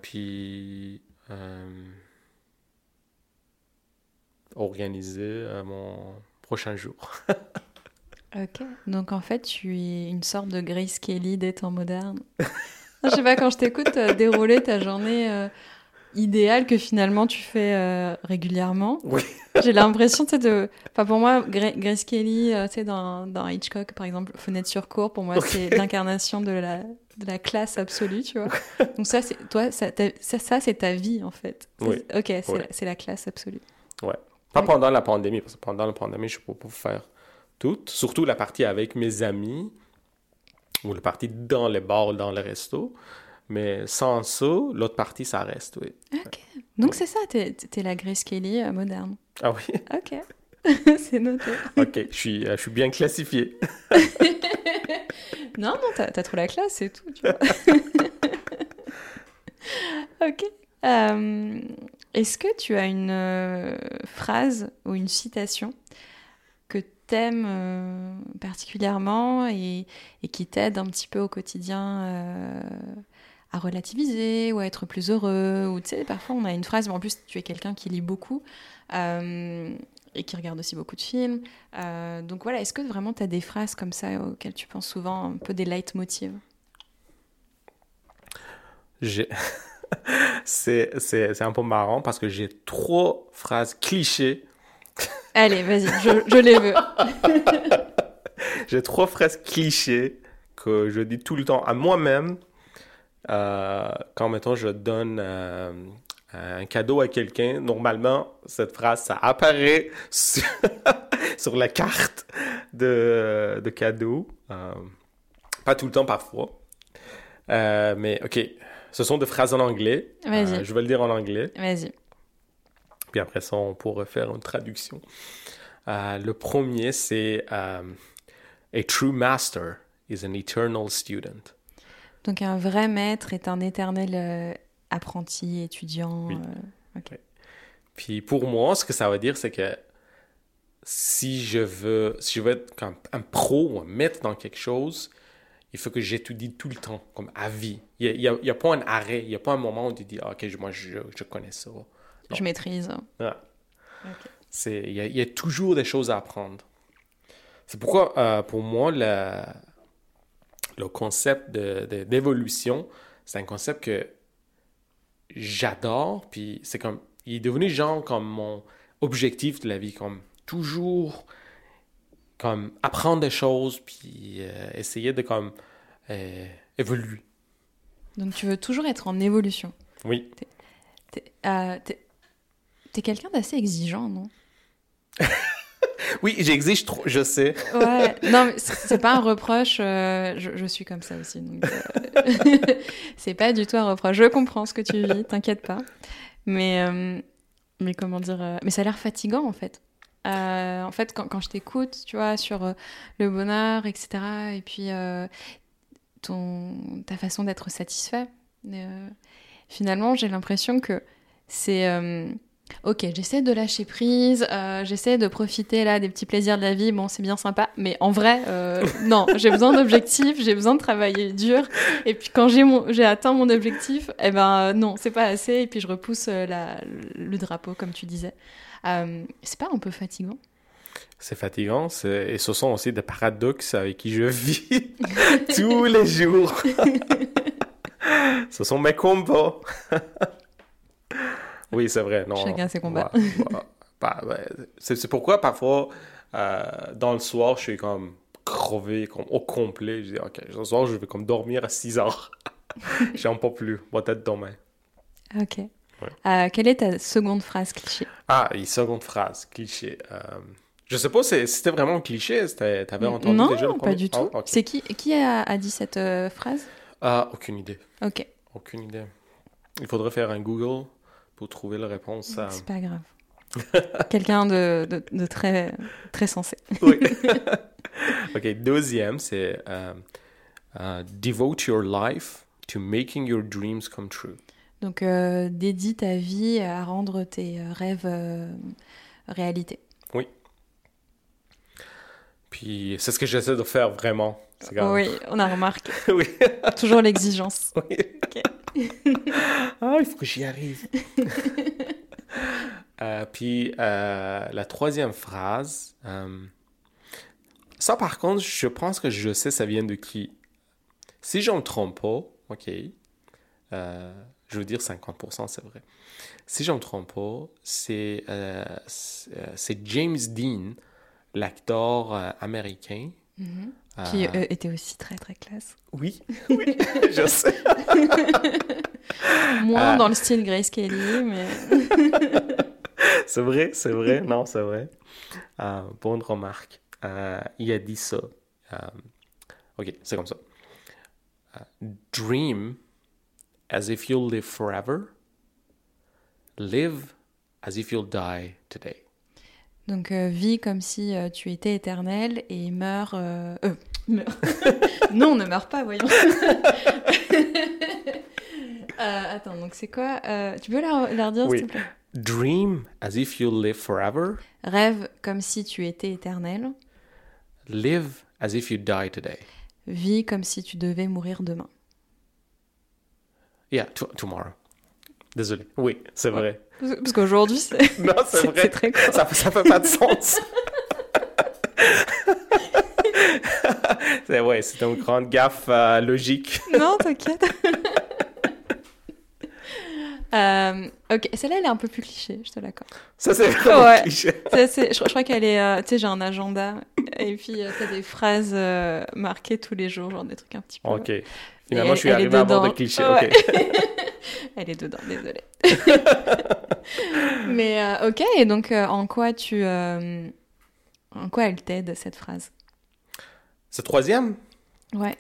Puis organiser mon prochain jour. Ok. Donc, en fait, tu es une sorte de Grace Kelly des temps modernes. je sais pas, quand je t'écoute euh, dérouler ta journée euh, idéale que finalement tu fais euh, régulièrement, Oui. j'ai l'impression, tu sais, de. Enfin, pour moi, Gra- Grace Kelly, euh, tu sais, dans, dans Hitchcock, par exemple, Fenêtre sur cour, pour moi, c'est l'incarnation de la, de la classe absolue, tu vois. Donc, ça, c'est toi, ça, ta- ça, ça, c'est ta vie, en fait. Oui. Ok, c'est Oui. la, classe absolue. Pas Ouais. pendant la pandémie, parce que pendant la pandémie, je ne peux pas faire tout. Surtout la partie avec mes amis, ou la partie dans les bars, dans les restos. Mais sans ça, l'autre partie, ça reste, oui. Ok. Donc, c'est ça, t'es es la Grace Kelly euh, moderne. Ah oui? Ok. c'est noté. Ok, je suis, euh, je suis bien classifié. Non, non, t'as as trop la classe, c'est tout, tu vois. ok. Euh, Est-ce que tu as une euh, phrase ou une citation t'aimes euh, particulièrement et, qui t'aide un petit peu au quotidien euh, à relativiser ou à être plus heureux ou tu sais, parfois on a une phrase, mais en plus tu es quelqu'un qui lit beaucoup euh, et qui regarde aussi beaucoup de films. Donc voilà, est-ce que vraiment tu as des phrases comme ça auxquelles tu penses souvent, un peu des leitmotivs? J'ai- c'est un peu marrant parce que j'ai trois phrases clichés. Allez, vas-y, je, je les veux. J'ai trois phrases clichés que je dis tout le temps à moi-même euh, quand, mettons, je donne euh, un cadeau à quelqu'un. Normalement, cette phrase, ça apparaît sur, sur la carte de, de cadeaux. Euh, pas tout le temps, parfois. Mais ok, ce sont des phrases en anglais. Vas-y. Je vais le dire en anglais. Vas-y. Puis après ça, on pourrait faire une traduction. Euh, le premier, c'est euh, A true master is an eternal student. Donc un vrai maître est un éternel euh, apprenti, étudiant. Oui. Puis pour moi, ce que ça veut dire, c'est que si je veux, si je veux être comme un pro ou un maître dans quelque chose, il faut que j'étudie tout le temps, comme à vie. Il n'y a, pas un arrêt, il n'y a pas un moment où tu dis, Ah, ok, moi je, je connais ça. Non. Je maîtrise. Ouais. C'est, il, y a, il y a toujours des choses à apprendre. C'est pourquoi, euh, pour moi, le, le concept de, de- d'évolution, c'est un concept que j'adore, puis c'est comme, il est devenu genre comme mon objectif de la vie, comme toujours, comme apprendre des choses, puis euh, essayer de comme euh, évoluer. Donc tu veux toujours être en évolution. Oui. Euh, t'es- quelqu'un d'assez exigeant, non? Oui, j'exige trop, je sais. Ouais, non, mais c'est pas un reproche. euh, je, je suis comme ça aussi. donc, euh, c'est pas du tout un reproche. Je comprends ce que tu vis, t'inquiète pas. Mais, euh, mais comment dire euh, Mais ça a l'air fatigant en fait. En fait, quand, quand je t'écoute, tu vois, sur le bonheur, etc., et puis ton, ta façon d'être satisfait, finalement, j'ai l'impression que c'est. Ok, j'essaie de lâcher prise, euh, j'essaie de profiter là des petits plaisirs de la vie. Bon, c'est bien sympa, mais en vrai, euh, non, j'ai besoin d'objectifs, j'ai besoin de travailler dur. Et puis quand j'ai mon, j'ai atteint mon objectif, eh ben euh, non, c'est pas assez. Et puis je repousse la, le drapeau, comme tu disais. Euh, c'est pas un peu fatigant? C'est fatigant, et ce sont aussi des paradoxes avec qui je vis tous les jours. ce sont mes combats. Oui, c'est vrai. Non, Chacun ses combats. Bah, ouais. C'est pourquoi parfois, euh, dans le soir, je suis comme crevé, comme au complet. Je dis, OK, ce soir, je vais comme dormir à 6 heures. J'en peux plus. Peut-être demain. Ok. Euh, quelle est ta seconde phrase cliché? Ah, une seconde phrase, cliché. Euh, je sais pas si c'était vraiment un cliché. T'avais entendu Non, déjà le pas premier? du tout. Ah. C'est qui, qui a, a dit cette phrase? Ah, aucune idée. Ok, Aucune idée. Il faudrait faire un Google trouver la réponse. à- c'est pas grave. Quelqu'un de, de, de très, très sensé. Oui. ok, deuxième, c'est euh, euh, Devote your life to making your dreams come true. Donc, euh, dédie ta vie à rendre tes euh, rêves réalité. Puis c'est ce que j'essaie de faire vraiment. Oui, on a remarqué. oui. Toujours l'exigence. Oui. ah, il faut que j'y arrive. Euh, puis euh, la troisième phrase, euh, ça par contre, je pense que je sais ça vient de qui? Si je ne me trompe pas, ok, je veux dire 50%, c'est vrai. Si je ne me trompe pas, c'est James Dean, l'acteur américain. Qui Euh, euh, était aussi très très classe. Oui, oui, je sais. Moins Ah. dans le style Grace Kelly, mais. C'est vrai, c'est vrai, non, c'est vrai. Euh, bonne remarque. Euh, il a dit ça. Euh, ok, c'est comme ça. Euh, dream as if you'll live forever. Live as if you'll die today. Donc, euh, vis comme si euh, tu étais éternel et meurs. euh, euh, meurs. non, ne meurs pas, voyons. Euh, attends, donc c'est quoi Euh, Tu peux redire, Oui. s'il te plaît? Dream as if you'll live forever. Rêve comme si tu étais éternel. Live as if you die today. Vis comme si tu devais mourir demain. Yeah, to- tomorrow. Désolé. Oui, c'est vrai. Parce qu'aujourd'hui, c'est Non, c'est vrai. c'est très court. Ça, ça fait pas de sens. c'est ouais, c'est une grande gaffe euh, logique. Non, t'inquiète. Euh, ok, celle-là, elle est un peu plus cliché, je te l'accorde. Ça c'est vraiment Ouais. cliché. Je, je crois qu'elle est. euh, tu sais, j'ai un agenda. Et puis, euh, t'as des phrases euh, marquées tous les jours, genre des trucs un petit peu. Ok. Finalement, elle- je suis elle est arrivé à avoir des dedans. clichés. Ouais. Ok. Elle est dedans, désolée. Mais ok, et donc en quoi tu. En quoi elle t'aide, cette phrase? Ce troisième, Ouais.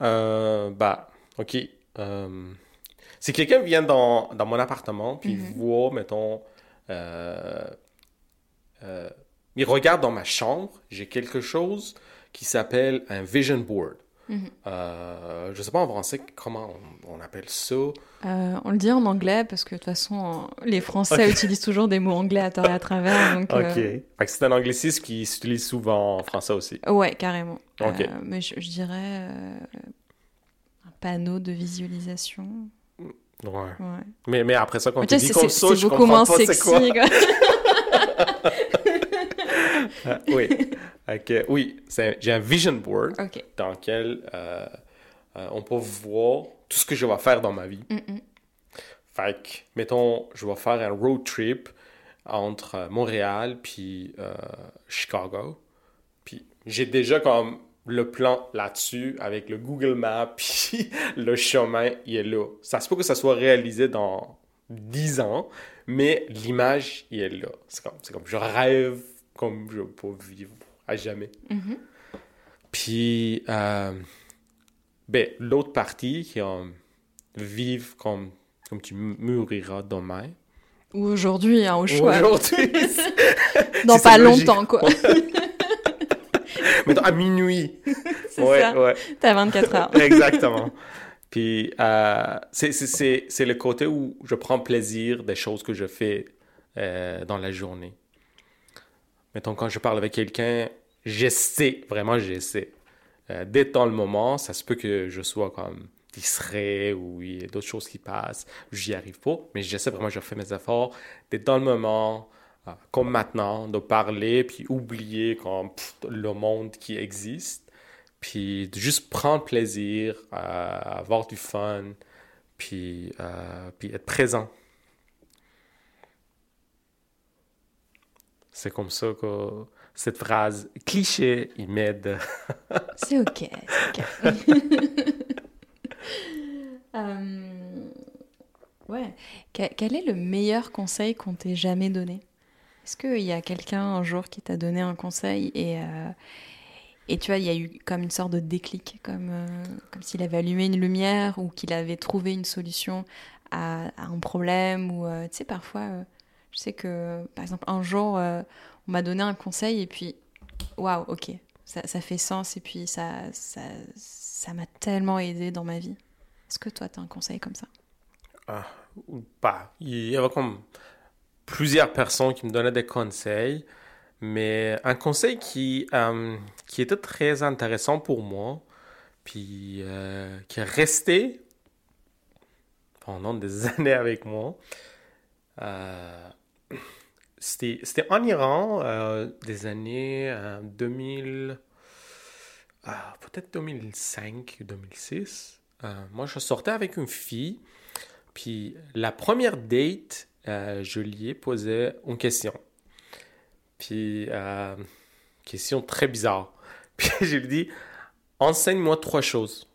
bah, ok. Si quelqu'un vient dans, dans mon appartement, puis Mhm. voit, mettons, euh, euh, il regarde dans ma chambre, j'ai quelque chose qui s'appelle un vision board. Mhm. Euh, je sais pas en français comment on, on appelle ça. Euh, on le dit en anglais parce que de toute façon, les Français utilisent toujours des mots anglais à tort et à travers. Donc, Ok. euh, c'est un anglicisme qui s'utilise souvent en français aussi. Ouais, carrément. Mais je, je dirais un panneau de visualisation. Ouais. Ouais. Mais, mais après ça, quand Mais tu dis comme ça, je comprends pas c'est quoi. Ah, oui. Ok, Oui, c'est- j'ai un vision board dans lequel euh, euh, on peut voir tout ce que je vais faire dans ma vie. Mm, mm. Fait que, mettons, je vais faire un road trip entre euh, Montréal puis euh, Chicago. Puis j'ai déjà comme le plan là-dessus avec le Google Maps, puis le chemin, il est là. Ça se peut que ça soit réalisé dans 10 ans, mais l'image, il est là. C'est comme, c'est comme je rêve comme je peux vivre à jamais. Mhm. Puis, euh, ben, l'autre partie qui est vivre comme, comme tu mouriras demain. Ou aujourd'hui, hein, au choix. Aujourd'hui, Dans c'est pas longtemps, quoi. mettons à minuit. C'est ouais, ça. ouais, T'as 24 heures. exactement. Puis, euh, c'est- le côté où je prends plaisir des choses que je fais euh, dans la journée. Mettons, quand je parle avec quelqu'un, j'essaie, vraiment j'essaie. Euh, d'être dans le moment, ça se peut que je sois comme distrait ou il y a d'autres choses qui passent, j'y arrive pas, mais j'essaie vraiment, je fais mes efforts d'être dans le moment, comme maintenant, de parler, puis oublier comme le monde qui existe, puis de juste prendre plaisir, à avoir du fun, puis, euh, puis être présent. C'est comme ça que cette phrase cliché, il m'aide. C'est ok. c'est ok. Euh, ouais. Que- Quel est le meilleur conseil qu'on t'ait jamais donné? Est-ce qu'il y a quelqu'un un jour qui t'a donné un conseil et, euh, et tu vois, il y a eu comme une sorte de déclic, comme, euh, comme s'il avait allumé une lumière ou qu'il avait trouvé une solution à, un problème ou euh, tu sais, parfois, je sais que par exemple, un jour, on m'a donné un conseil et puis, waouh, ok, ça, ça fait sens et puis ça ça ça m'a tellement aidé dans ma vie. Est-ce que toi, tu as un conseil comme ça? Ah, pas. Il y avait comme plusieurs personnes qui me donnaient des conseils, mais un conseil qui, euh, qui était très intéressant pour moi, puis euh, qui est resté pendant des années avec moi. Euh, c'était, c'était en Iran, des années euh, 2000, ah, peut-être 2005 ou 2006. Euh, moi, je sortais avec une fille, puis la première date, euh, je lui ai posé une question. Puis, euh, question très bizarre. Puis, je lui ai dit, enseigne-moi trois choses.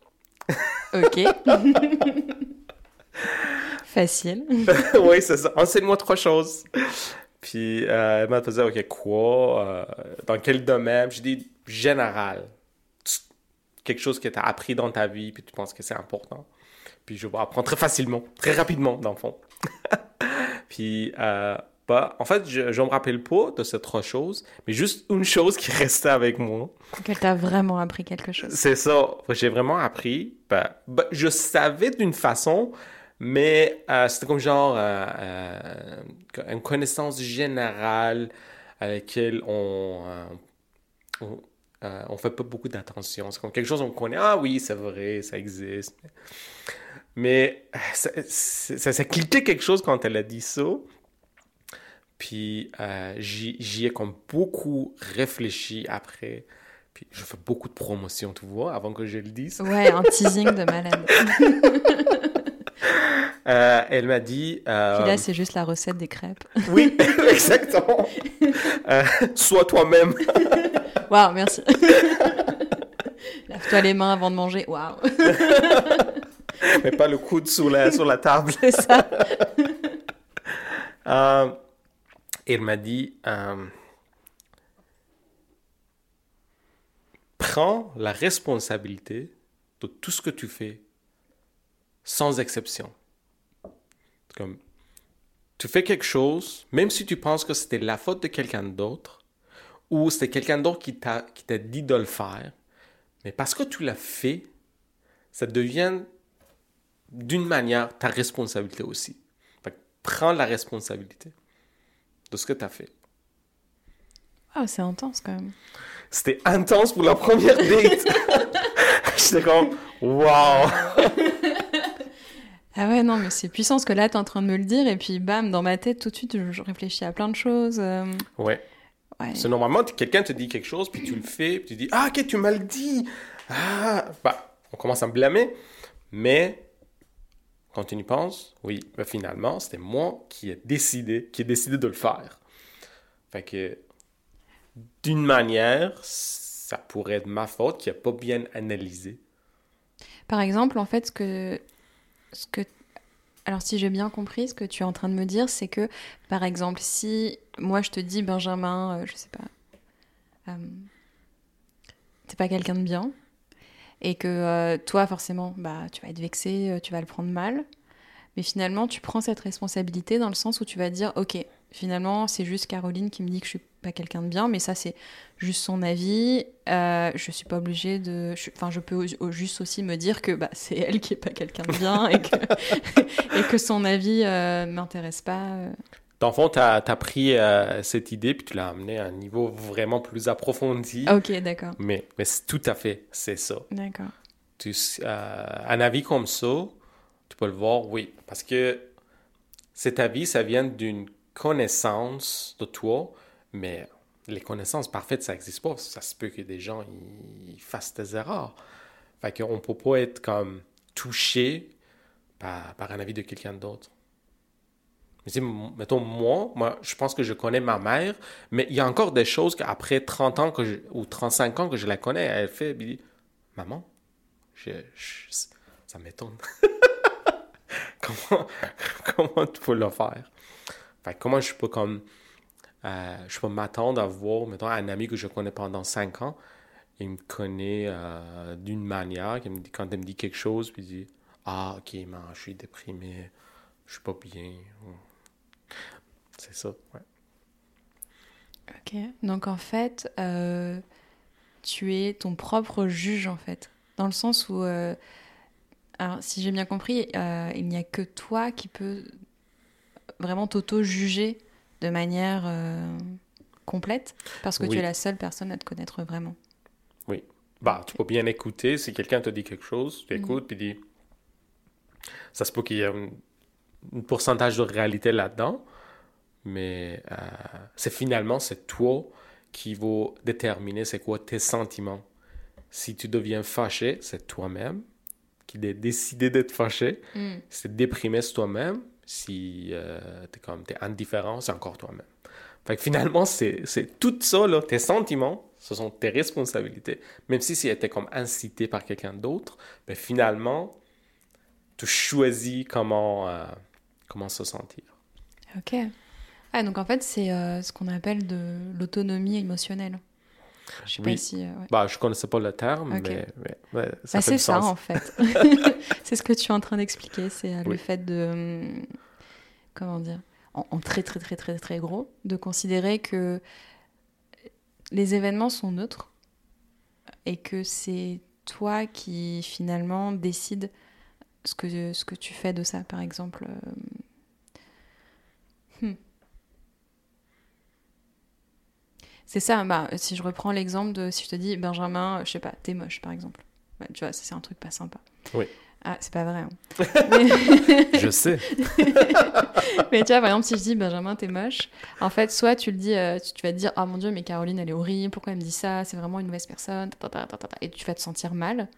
Ok. Facile. oui, c'est ça. Enseigne-moi trois choses. Puis euh, elle m'a posé, OK, quoi? Dans quel domaine? Je dis, général. Quelque chose que tu as appris dans ta vie, puis tu penses que c'est important. Puis je vais apprendre très facilement, très rapidement, dans le fond. Puis, euh, bah, en fait, je ne me rappelle pas de ces trois choses, mais juste une chose qui restait avec moi. Qu'elle t'a vraiment appris quelque chose. C'est ça. J'ai vraiment appris. Ben, ben, je savais d'une façon, mais euh, c'était comme genre euh, euh, une connaissance générale à laquelle on on, euh, on fait pas beaucoup d'attention. C'est comme quelque chose qu'on connaît. Ah oui, c'est vrai, ça existe. Mais ça, ça, ça, cliquait quelque chose quand elle a dit ça. Puis euh, j'y ai comme beaucoup réfléchi après. Puis je fais beaucoup de promotion, tu vois, avant que je le dise. Ouais, un teasing de malade. Euh, elle m'a dit. euh, Puis là, c'est juste la recette des crêpes. Oui, exactement. Sois toi-même. Waouh, merci. Lave-toi les mains avant de manger. Waouh. Mais pas le coude sous la, sur la table. C'est ça. Euh, elle m'a dit. euh, prends la responsabilité de tout ce que tu fais, sans exception. Comme, tu fais quelque chose, même si tu penses que c'était la faute de quelqu'un d'autre, ou c'était quelqu'un d'autre qui t'a dit de le faire, mais parce que tu l'as fait, ça devient d'une manière ta responsabilité aussi. prends la responsabilité de ce que tu as fait. Ah, c'est intense quand même. C'était intense pour la première date. J'étais comme, waouh! Ah ouais, non, mais c'est puissant ce que là, tu es en train de me le dire, et puis bam, dans ma tête, tout de suite, je réfléchis à plein de choses. Euh. Ouais. ouais. C'est normalement, quelqu'un te dit quelque chose, puis tu le fais, puis tu dis, ah, ok, tu m'as le dit. Ah, bah, on commence à me blâmer. Mais, quand tu y penses, oui, ben finalement, c'était moi qui ai décidé, qui ai décidé de le faire. Fait d'une manière, ça pourrait être ma faute qui n'a pas bien analysé. Par exemple, en fait, ce que, ce que alors si j'ai bien compris, ce que tu es en train de me dire, c'est que, par exemple, si moi je te dis Benjamin, euh, je sais pas, euh, t'es pas quelqu'un de bien, et que euh, toi forcément, bah tu vas être vexé, tu vas le prendre mal, mais finalement tu prends cette responsabilité dans le sens où tu vas dire, ok, finalement c'est juste Caroline qui me dit que je suis pas quelqu'un de bien, mais ça c'est juste son avis. Euh, je suis pas obligée de. Enfin, je, peux juste aussi me dire que bah, c'est elle qui est pas quelqu'un de bien et que, et que son avis euh, m'intéresse pas. Euh. Dans le fond, tu as, pris euh, cette idée puis tu l'as amenée à un niveau vraiment plus approfondi. Ok, d'accord. Mais, mais tout à fait, c'est ça. D'accord. un avis comme ça, tu peux le voir, oui. Parce que cet avis, ça vient d'une connaissance de toi mais les connaissances parfaites, ça n'existe pas. Ça se peut que des gens ils fassent des erreurs. Fait qu'on ne peut pas être comme touché par, par un avis de quelqu'un d'autre. Mais mettons, moi, moi, je pense que je connais ma mère, mais il y a encore des choses qu'après 30 ans que je, ou 35 ans que je la connais, elle fait, elle dit, maman, ça m'étonne. comment, comment tu peux le faire? Fait comment je peux comme euh, je peux m'attendre à voir, mettons, un ami que je connais pendant cinq ans. Il me connaît euh, d'une manière, me dit, quand il me dit quelque chose, puis il dit Ah, ok, man, je suis déprimé, je suis pas bien. C'est ça, ouais. Ok, donc en fait, euh, tu es ton propre juge, en fait. Dans le sens où, alors, si j'ai bien compris, il n'y a que toi qui peux vraiment t'auto-juger de manière euh, complète parce que tu es la seule personne à te connaître vraiment. Oui. Bah, tu peux bien écouter. Si quelqu'un te dit quelque chose, tu écoutes, puis dis. Ça se peut qu'il y ait un, pourcentage de réalité là-dedans, mais euh, c'est finalement, c'est toi qui va déterminer c'est quoi tes sentiments. Si tu deviens fâché, c'est toi-même qui a décidé d'être fâché. Mm. C'est déprimé, c'est toi-même. Si euh, tu es, comme, es indifférent, c'est encore toi-même. Fait que finalement, c'est tout ça, là, tes sentiments, ce sont tes responsabilités. Même si tu étais comme incité par quelqu'un d'autre, mais ben, finalement, tu choisis comment, euh, comment se sentir. Ok. Ah, donc en fait, c'est euh, ce qu'on appelle de l'autonomie émotionnelle. Je sais pas si. Euh, bah, je connaissais pas le terme, mais, bah, c'est ça en fait. c'est ce que tu es en train d'expliquer, c'est euh, le fait de hum, comment dire, en, très très très très très gros, de considérer que les événements sont neutres et que c'est toi qui finalement décide ce que ce que tu fais de ça, par exemple. Hmm. C'est ça, bah, si je reprends l'exemple de si je te dis Benjamin, je sais pas, t'es moche par exemple. Bah, tu vois, c'est un truc pas sympa. Oui. Ah, c'est pas vrai. Hein. je sais. mais tu vois, par exemple, si je dis Benjamin, t'es moche, en fait, soit tu le dis, euh, tu vas te dire, oh mon dieu, mais Caroline, elle est horrible, pourquoi elle me dit ça, c'est vraiment une mauvaise personne, et tu vas te sentir mal.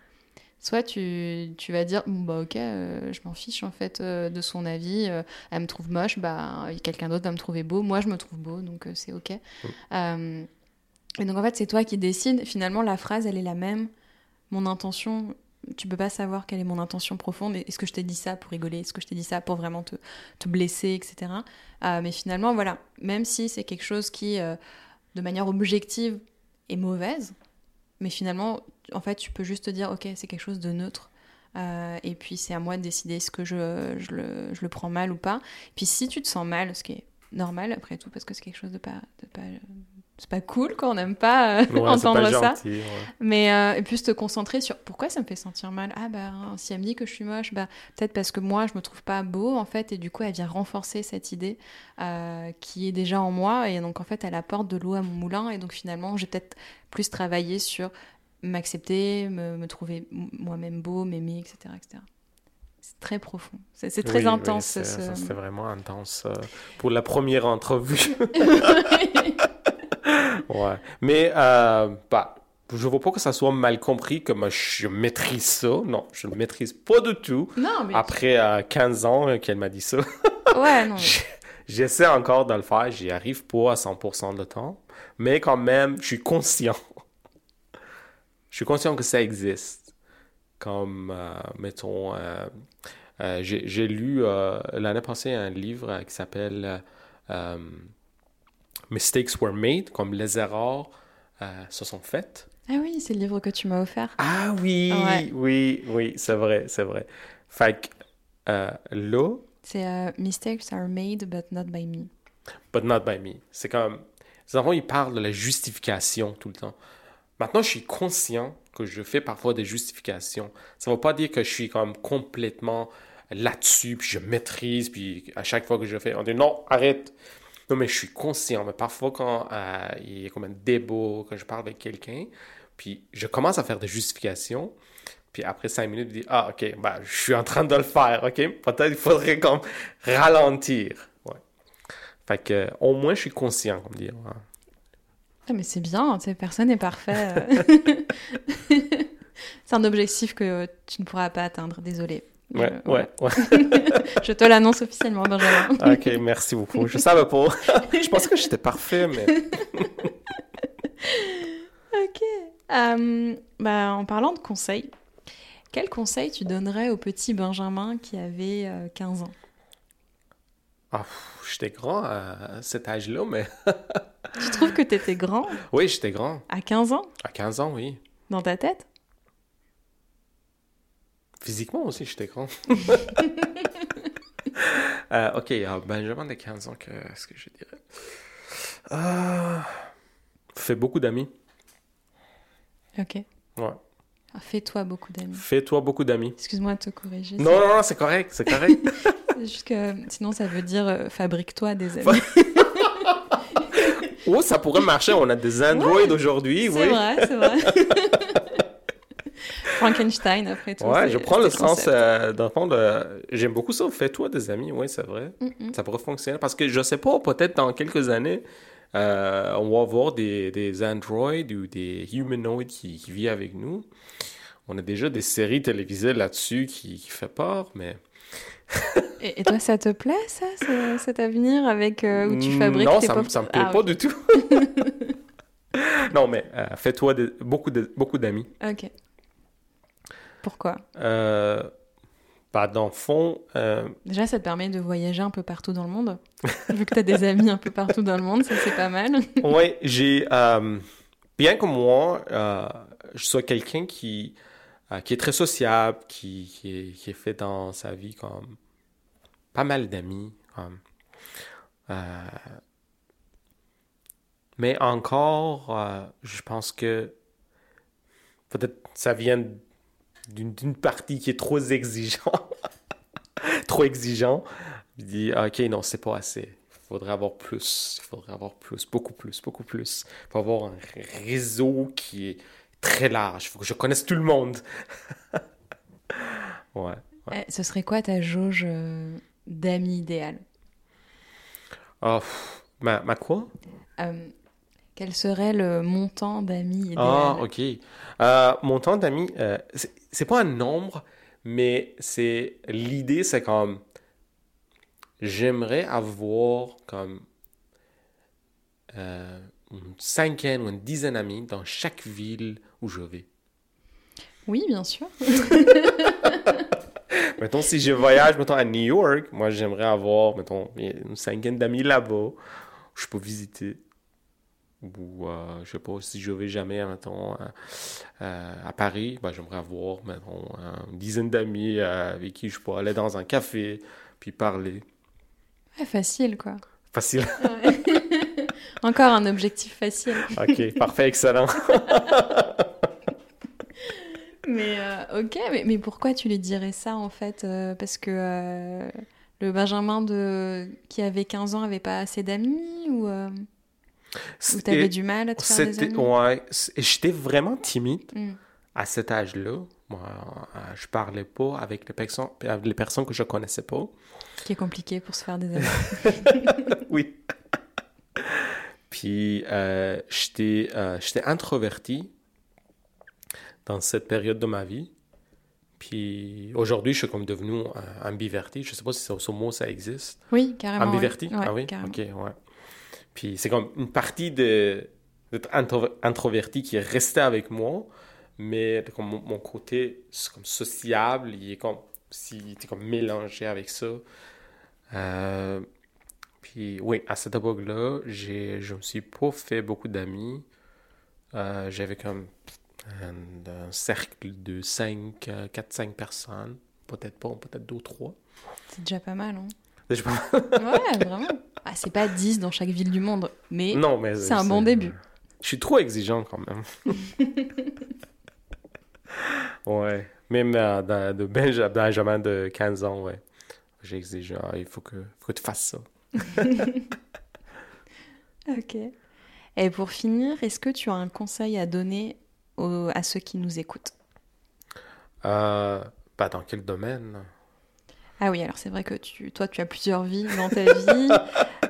Soit tu, tu vas dire, bon, bah ok, euh, je m'en fiche en fait euh, de son avis, elle me trouve moche, bah quelqu'un d'autre va me trouver beau, moi je me trouve beau, donc c'est ok. Mm. et donc en fait, c'est toi qui décides. Finalement, la phrase, elle est la même. Mon intention, tu peux pas savoir quelle est mon intention profonde. Est-ce que je t'ai dit ça pour rigoler? Est-ce que je t'ai dit ça pour vraiment te, te blesser, etc. Euh, mais finalement, voilà, même si c'est quelque chose qui, euh, de manière objective, est mauvaise, Mais finalement, en fait, tu peux juste te dire, ok, c'est quelque chose de neutre. Euh, et puis c'est à moi de décider ce que je, je, le, je, le, prends mal ou pas. Puis si tu te sens mal, ce qui est normal après tout, parce que c'est quelque chose de pas, de pas c'est pas cool quand on n'aime pas euh, Ouais, entendre pas ça. gentil, ouais. Mais euh, et puis se te concentrer sur pourquoi ça me fait sentir mal. Ah bah si elle me dit que je suis moche, bah peut-être parce que moi je me trouve pas beau en fait et du coup elle vient renforcer cette idée euh, qui est déjà en moi et donc en fait elle apporte de l'eau à mon moulin et donc finalement j'ai peut-être plus travaillé sur m'accepter, me, me trouver moi-même beau, m'aimer, etc., etc. C'est très profond. C'est très Oui, oui, intense. c'est- ce- C'était vraiment intense euh, pour la première entrevue. ouais. Mais, euh, bah, je veux pas que ça soit mal compris que moi, je maîtrise ça. Non, je ne maîtrise pas du tout. non, mais Après euh, 15 ans euh, qu'elle m'a dit ça, ouais, non. J- j'essaie encore de le faire. J'y arrive pas à 100% de temps. Mais quand même, je suis conscient. Je suis conscient que ça existe. Comme, euh, mettons, euh, euh, j'ai lu l'année passée un livre qui s'appelle Mistakes Were Made, comme les erreurs se sont faites. Ah oui, c'est le livre que tu m'as offert. Ah oui, Ouais. oui, oui, c'est vrai, c'est vrai. Fait que là, C'est Mistakes are made but not by me. but not by me. C'est comme. Les enfants, ils parlent de la justification tout le temps. Maintenant, je suis conscient que je fais parfois des justifications. Ça ne veut pas dire que je suis comme complètement là-dessus, puis je maîtrise, puis à chaque fois que je fais, on dit non, arrête. Non, mais je suis conscient. Mais parfois, quand euh, il y a comme un débat, quand je parle avec quelqu'un, puis je commence à faire des justifications, puis après cinq minutes, je dis Ah, ok, bah, je suis en train de le faire, ok? Peut-être il faudrait comme ralentir. Ouais. Fait que, au moins, je suis conscient, comme dire. ouais. Ah, mais c'est bien, personne n'est parfait. euh. c'est un objectif que tu ne pourras pas atteindre, désolé. Ouais, Je- ouais, ouais. Je te l'annonce officiellement, Benjamin. ok, merci beaucoup. Je savais pas. je pensais que j'étais parfait, mais. ok. Euh, bah, en parlant de conseils, quel conseil tu donnerais au petit Benjamin qui avait euh, 15 ans? Ah, j'étais grand à cet âge-là, mais. Tu trouves que tu étais grand? Oui, j'étais grand. à 15 ans? À 15 ans, oui. dans ta tête? Physiquement aussi, j'étais grand. Euh, ok, alors, Benjamin de 15 ans, qu'est-ce que je dirais? Euh, Fais beaucoup d'amis. Ok. Ouais. Ah, Fais-toi beaucoup d'amis. Fais-toi beaucoup d'amis. Excuse-moi de te corriger. Non, non, non, c'est correct, c'est correct. C'est juste que sinon ça veut dire euh, fabrique-toi des amis. oh, ça pourrait marcher. On a des Android aujourd'hui, C'est oui. vrai, c'est vrai. Frankenstein, après tout. Ouais, c'est- je prends le c'est sens, euh, dans le fond, de... j'aime beaucoup ça. Fais-toi des amis, oui, c'est vrai. Mm. Ça pourrait fonctionner. Parce que je sais pas, peut-être dans quelques années, euh, on va avoir des, des androids ou des humanoids qui, qui vivent avec nous. On a déjà des séries télévisées là-dessus qui, qui fait peur, mais... Et, et toi, ça te plaît, ça, ce- cet avenir avec euh, où tu fabriques Non, tes ça, pop- ça me plaît Ah, pas du tout. non, mais euh, fais-toi de- beaucoup de- beaucoup d'amis. Ok. Pourquoi? Euh, bah, dans le fond, euh, Déjà, ça te permet de voyager un peu partout dans le monde. Vu que tu as des amis un peu partout dans le monde, ça c'est pas mal. Oui, j'ai. bien que moi, je sois quelqu'un qui, euh, qui est très sociable, qui, qui, est, fait dans sa vie comme pas mal d'amis. euh, mais encore, euh, je pense que peut-être ça vient d'une partie qui est trop exigeant. trop exigeant. Je dis, OK, non, c'est pas assez. Il faudrait avoir plus. Il faudrait avoir plus, beaucoup plus, beaucoup plus. Il faut avoir un réseau qui est très large. Il faut que je connaisse tout le monde. ouais. Eh, ce serait quoi ta jauge euh, d'amis idéal? Ah, pff, ma, ma quoi? Euh, Quel serait le montant d'amis idéal? Ah, ok. Euh, mon temps d'amis, euh, c'est pas un nombre, mais c'est l'idée, c'est comme j'aimerais avoir comme une cinquaine ou une dizaine d'amis dans chaque ville où je vais. Oui, bien sûr. Mettons, si je voyage, mettons, à New York, moi, j'aimerais avoir, mettons, une cinquaine d'amis là-bas, où je peux visiter. ou euh, je sais pas si je vais jamais mettons, à Paris, ben, j'aimerais avoir mettons, une dizaine d'amis avec qui je peux aller dans un café puis parler. facile quoi. Facile. Encore un objectif facile. ok, parfait, excellent. mais ok, mais, mais, pourquoi tu lui dirais ça en fait Parce que le Benjamin de... qui avait 15 ans avait pas assez d'amis ou, euh... tu avais du mal à te faire des amis? Ouais, j'étais vraiment timide hmm. à cet âge-là. Moi, euh, je parlais pas avec les personnes, les personnes que je connaissais pas. Ce qui est compliqué pour se faire des amis. oui. Puis euh, j'étais euh, introverti dans cette période de ma vie. Puis aujourd'hui, je suis comme devenu ambiverti. Je ne sais pas si ce mot ça existe. Oui, carrément. Ambiverti? Ah oui? Ok, ouais. Puis c'est comme une partie de, d'être introverti qui est restée avec moi, mais comme mon, côté comme sociable, il est comme, si, était comme mélangé avec ça. Euh, puis oui, à cette époque-là, je ne me suis pas fait beaucoup d'amis. Euh, j'avais comme un, cercle de 5, 4-5 personnes. Peut-être pas, peut-être 2 ou 3. C'est déjà pas mal, hein? C'est déjà pas mal. ouais, vraiment. Ah, c'est pas 10 dans chaque ville du monde, mais, non, mais c'est un bon début. Je suis trop exigeant quand même. ouais. Même euh, de Benjamin de 15 ans, ouais. J'exige, ah, il faut que, faut que tu fasses ça. ok. Et pour finir, est-ce que tu as un conseil à donner à ceux qui nous écoutent euh, bah, Dans quel domaine? Ah oui, alors c'est vrai que tu, toi, tu as plusieurs vies dans ta vie.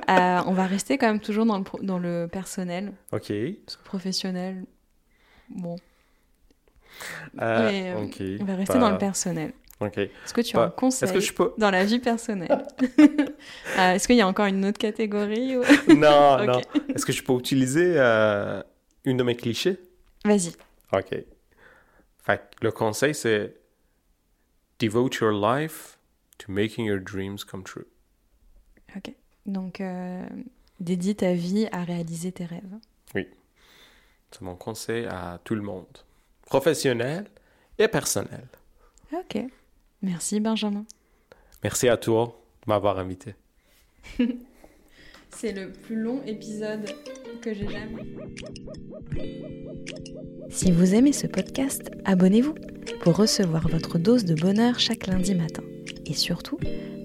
Euh, on va rester quand même toujours dans le, dans le personnel. Ok. Parce que professionnel, bon. Euh, ok. On va rester dans le personnel. Ok. Est-ce que tu as un conseil que je peux... dans la vie personnelle? Est-ce qu'il y a encore une autre catégorie Non, non. Est-ce que je peux utiliser une de mes clichés? Vas-y. OK. Fait le conseil, c'est devote your life to making your dreams come true. OK. Donc, euh, dédie ta vie à réaliser tes rêves. Oui. C'est mon conseil à tout le monde, professionnel et personnel. OK. Merci, Benjamin. Merci à toi de m'avoir invité. C'est le plus long épisode que j'ai jamais. Si vous aimez ce podcast, abonnez-vous pour recevoir votre dose de bonheur chaque lundi matin. Et surtout,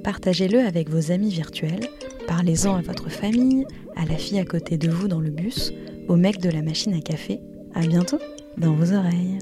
partagez-le avec vos amis virtuels, parlez-en à votre famille, à la fille à côté de vous dans le bus, au mec de la machine à café. À bientôt dans vos oreilles.